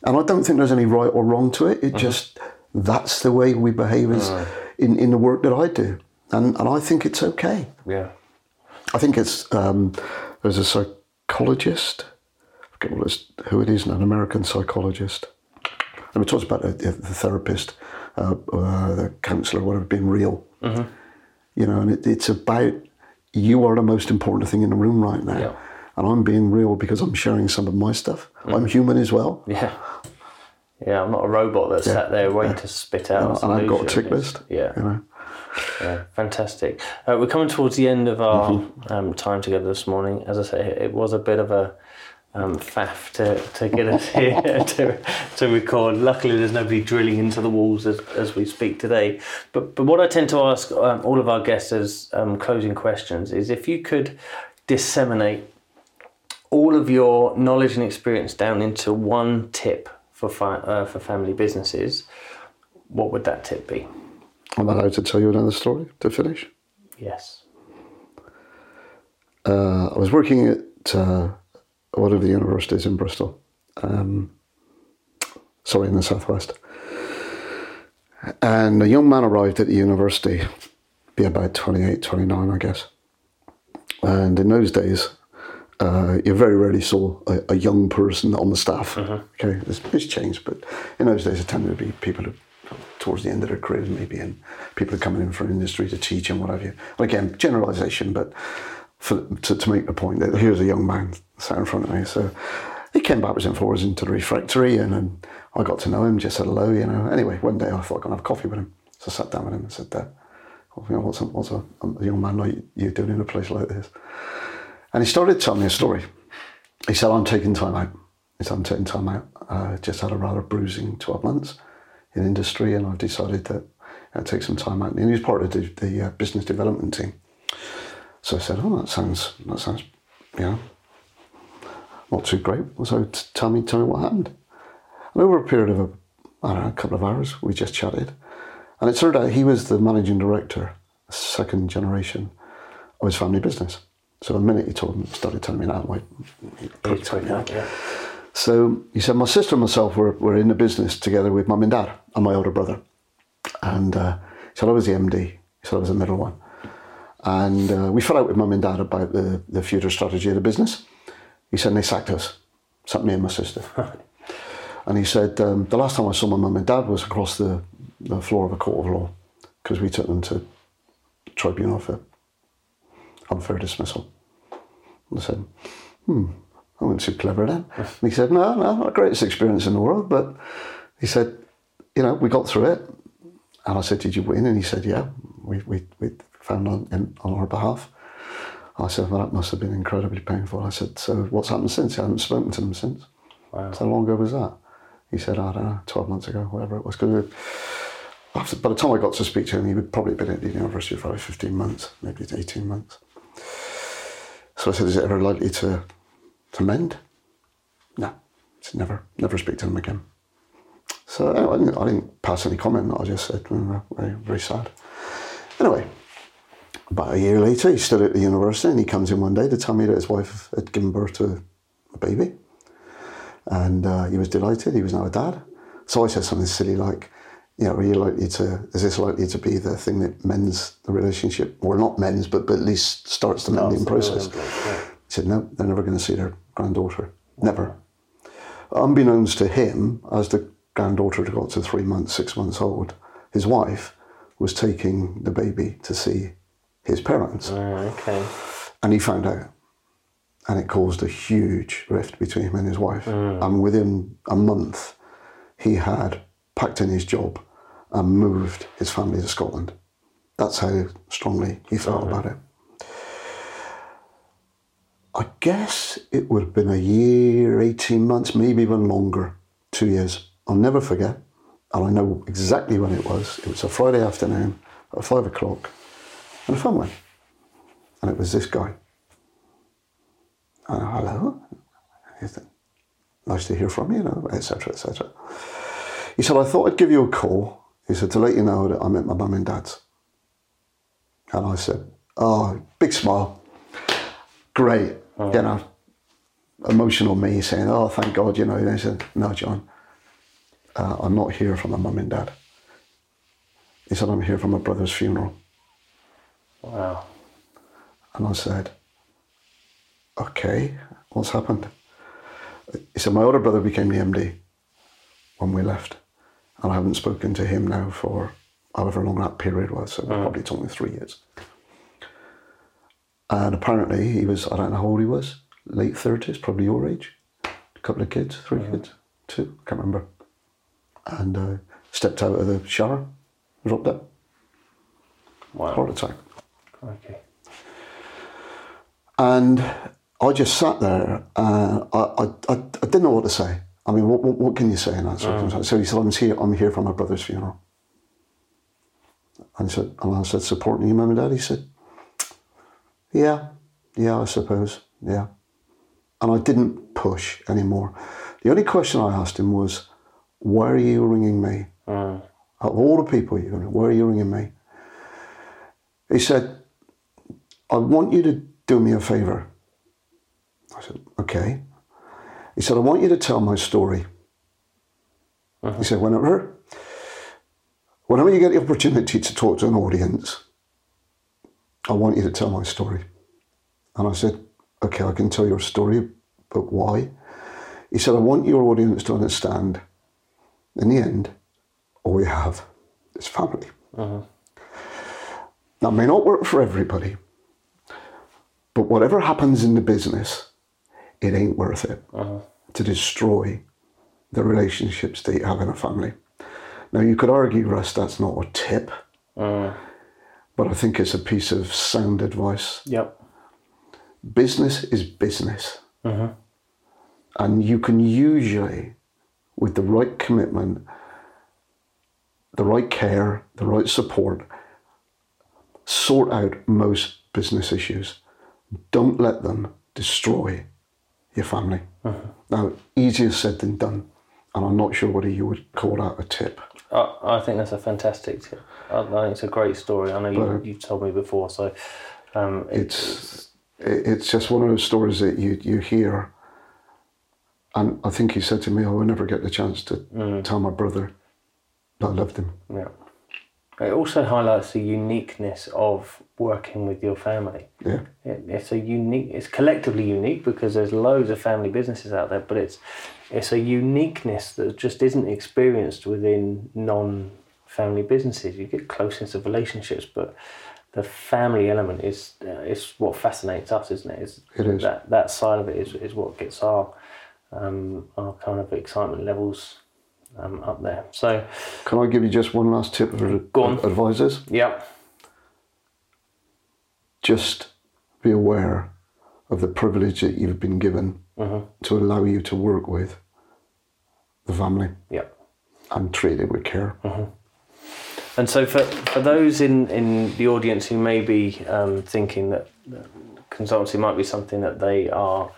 And I don't think there's any right or wrong to it. It mm-hmm. just that's the way we behave as, mm. in, in the work that I do. And, and I think it's okay. Yeah. I think it's um, there's a psychologist, I forget what who it is an American psychologist, and it talks about the, the therapist, uh, uh, the counsellor, whatever, being real. You know, and it, it's about you are the most important thing in the room right now, Yeah. and I'm being real because I'm sharing some of my stuff. I'm human as well, Yeah. Yeah, I'm not a robot that sat there waiting to spit out. and I've got a tick list. Yeah. you know. Yeah, fantastic. Uh, we're coming towards the end of our Mm-hmm. um, time together this morning. As I say, it was a bit of a um, faff to, to get us here to, to record. Luckily, there's nobody drilling into the walls as, as we speak today. But but what I tend to ask um, all of our guests as um, closing questions is if you could disseminate all of your knowledge and experience down into one tip for fi- uh, for family businesses, what would that tip be? I'm allowed to tell you another story to finish. Yes. uh, I was working at uh, one of the universities in Bristol, um, sorry, in the southwest. And a young man arrived at the university, be about 28, 29, I guess. And in those days, uh, you very rarely saw a, a young person on the staff. Okay, it's, it's changed, but in those days, it tended to be people who, towards the end of their careers, maybe, and people are coming in from industry to teach and what have you. And again, generalisation, but for, to, to make the point that here's a young man sat in front of me. So he came backwards and forwards into the refectory, and, and I got to know him, just said hello, you know. Anyway, one day I thought I'd go and have coffee with him. So I sat down with him and said, uh, well, you know, what's, a, what's a, a young man like you doing in a place like this? And he started telling me a story. He said, I'm taking time out. He said, I'm taking time out. I just had a rather bruising 12 months in industry, and I've decided that I'd take some time out. And he was part of the, the uh, business development team. So I said, "Oh, that sounds that sounds, you know, not too great." So t- tell me, tell me what happened. And over a period of a, I don't know, a couple of hours, we just chatted, and it turned out he was the managing director, second generation, of his family business. So the minute he told me, started telling me that, like, you know. up, yeah. So he said, my sister and myself were, were in the business together with mum and dad and my older brother. And uh, he said, I was the MD. He said, I was the middle one. And uh, we fell out with mum and dad about the, the future strategy of the business. He said, and they sacked us, sacked me and my sister. and he said, um, the last time I saw my mum and dad was across the, the floor of a court of law because we took them to tribunal for unfair dismissal. And I said, hmm, I wasn't too clever then. And he said, no, no, not the greatest experience in the world, but he said, you know, we got through it. And I said, did you win? And he said, yeah, we, we, we found on, in, on our behalf. I said, well, that must have been incredibly painful. I said, so what's happened since? I haven't spoken to them since. Wow. So how long ago was that? He said, I don't know, 12 months ago, whatever it was. Because by the time I got to speak to him, he would probably have been at the university for probably 15 months, maybe 18 months. So I said, is it ever likely to, to mend? No, it's never, never speak to him again. So I didn't, I didn't pass any comment. I just said, "Mm, very, very sad. Anyway, about a year later, he's still at the university and he comes in one day to tell me that his wife had given birth to a baby. And uh, he was delighted, he was now a dad. So I said something silly like, you know, are you likely to, is this likely to be the thing that mends the relationship? Or not mends, but, but at least starts the mending process. He said, no, they're never going to see their granddaughter. Never. Unbeknownst to him, as the granddaughter had got to three months, six months old, his wife was taking the baby to see his parents. Oh, okay. And he found out. And it caused a huge rift between him and his wife. Hmm. And within a month, he had packed in his job and moved his family to Scotland. That's how strongly he felt about it. I guess it would have been a year, 18 months, maybe even longer, two years. I'll never forget. And I know exactly when it was. It was a Friday afternoon at five o'clock, and the phone went. And it was this guy. And, hello? Nice to hear from you, you know, etc., etc. He said, I thought I'd give you a call. He said, to let you know that I'm at my mum and dad's. And I said, oh, big smile. Great. You know, emotional me saying, oh, thank God, you know. And he said, no, John, uh, I'm not here for my mum and dad. He said, I'm here for my brother's funeral. Wow. And I said, okay, what's happened? He said, my older brother became the MD when we left. And I haven't spoken to him now for however long that period was. So probably it's only three years. And apparently he was, I don't know how old he was, late 30s, probably your age. A couple of kids, 3 kids, two, I can't remember. And uh, stepped out of the shower, dropped dead. Wow. Heart attack. Okay. And I just sat there and I, I, I, I didn't know what to say. I mean, what, what, what can you say in that circumstance? So he said, I'm here, I'm here for my brother's funeral. And, he said, and I said, supporting you, mum and dad? He said, yeah, yeah, I suppose, yeah. And I didn't push anymore. The only question I asked him was, why are you ringing me? Mm. Out of all the people you're going why are you ringing me? He said, I want you to do me a favour. I said, okay. He said, I want you to tell my story. He said, whenever, whenever you get the opportunity to talk to an audience, I want you to tell my story. And I said, okay, I can tell your story, but why? He said, I want your audience to understand, in the end, all we have is family. Uh-huh. That may not work for everybody, but whatever happens in the business, it ain't worth it uh-huh. to destroy the relationships that you have in a family. Now, you could argue, Russ, that's not a tip, uh-huh. But I think it's a piece of sound advice. Yep. Business is business. Uh-huh. And you can usually, with the right commitment, the right care, the right support, sort out most business issues. Don't let them destroy your family. Uh-huh. Now, easier said than done. And I'm not sure whether you would call that a tip. I, I think that's a fantastic. I, I think it's a great story. I know you, you've told me before, so um, it, It's it's just one of those stories that you, you hear. And I think he said to me, I will never get the chance to tell my brother that I loved him. yeah. It also highlights the uniqueness of working with your family. Yeah. It, it's a unique. It's collectively unique because there's loads of family businesses out there, but it's it's a uniqueness that just isn't experienced within non-family businesses. You get closeness of relationships, but the family element is uh, is what fascinates us, isn't it? Is It is. that that side of it is, is what gets our um, our kind of excitement levels um, up there. So, Can I give you just one last tip for advisors? yeah, Just be aware of the privilege that you've been given to allow you to work with the family yeah. and treat it with care. And so, for, for those in, in the audience who may be um, thinking that that consultancy might be something that they are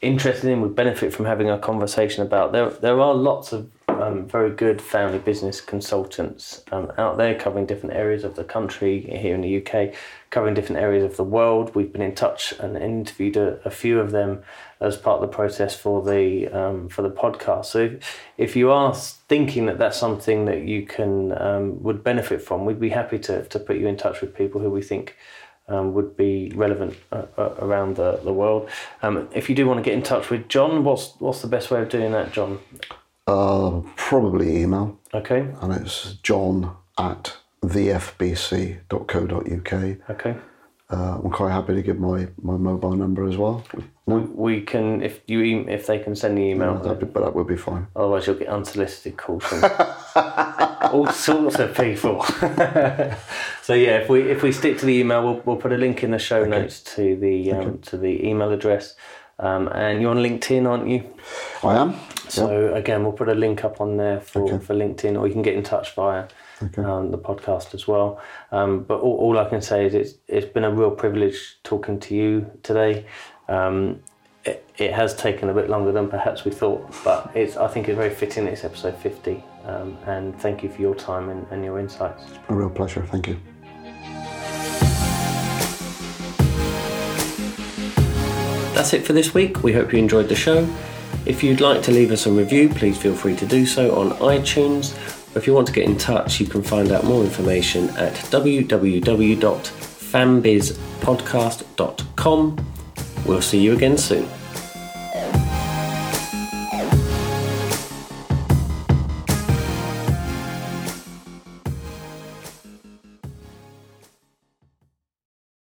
interested in, would benefit from having a conversation about, there, there are lots of um, very good family business consultants um, out there covering different areas of the country, here in the UK, covering different areas of the world. We've been in touch and interviewed a, a few of them as part of the process for the um, for the podcast. So if, if you are thinking that that's something that you can um, would benefit from, we'd be happy to, to put you in touch with people who we think um, would be relevant uh, uh, around the, the world. Um, if you do want to get in touch with John, what's what's the best way of doing that, John? Uh, probably email, Okay, and it's john at thefbc.co.uk. okay. Uh, I'm quite happy to give my, my mobile number as well. No, We can if you e- if they can send the email. that'd be, but that would be fine. Otherwise, you'll get unsolicited calls. From all sorts of people. so yeah, if we if we stick to the email, we'll, we'll put a link in the show okay. notes to the um, okay. to the email address. Um, and you're on LinkedIn, aren't you? I am. So yep. again, we'll put a link up on there for, okay. for LinkedIn, or you can get in touch via okay. um, the podcast as well. Um, but all, all, I can say is it's it's been a real privilege talking to you today. Um, it, it, has taken a bit longer than perhaps we thought, but it's I think it's very fitting. It's episode fifty, um, and thank you for your time and, and your insights. A real pleasure. Thank you. That's it for this week. We hope you enjoyed the show. If you'd like to leave us a review, please feel free to do so on iTunes. If you want to get in touch, you can find out more information at www.fambizpodcast.com. We'll see you again soon.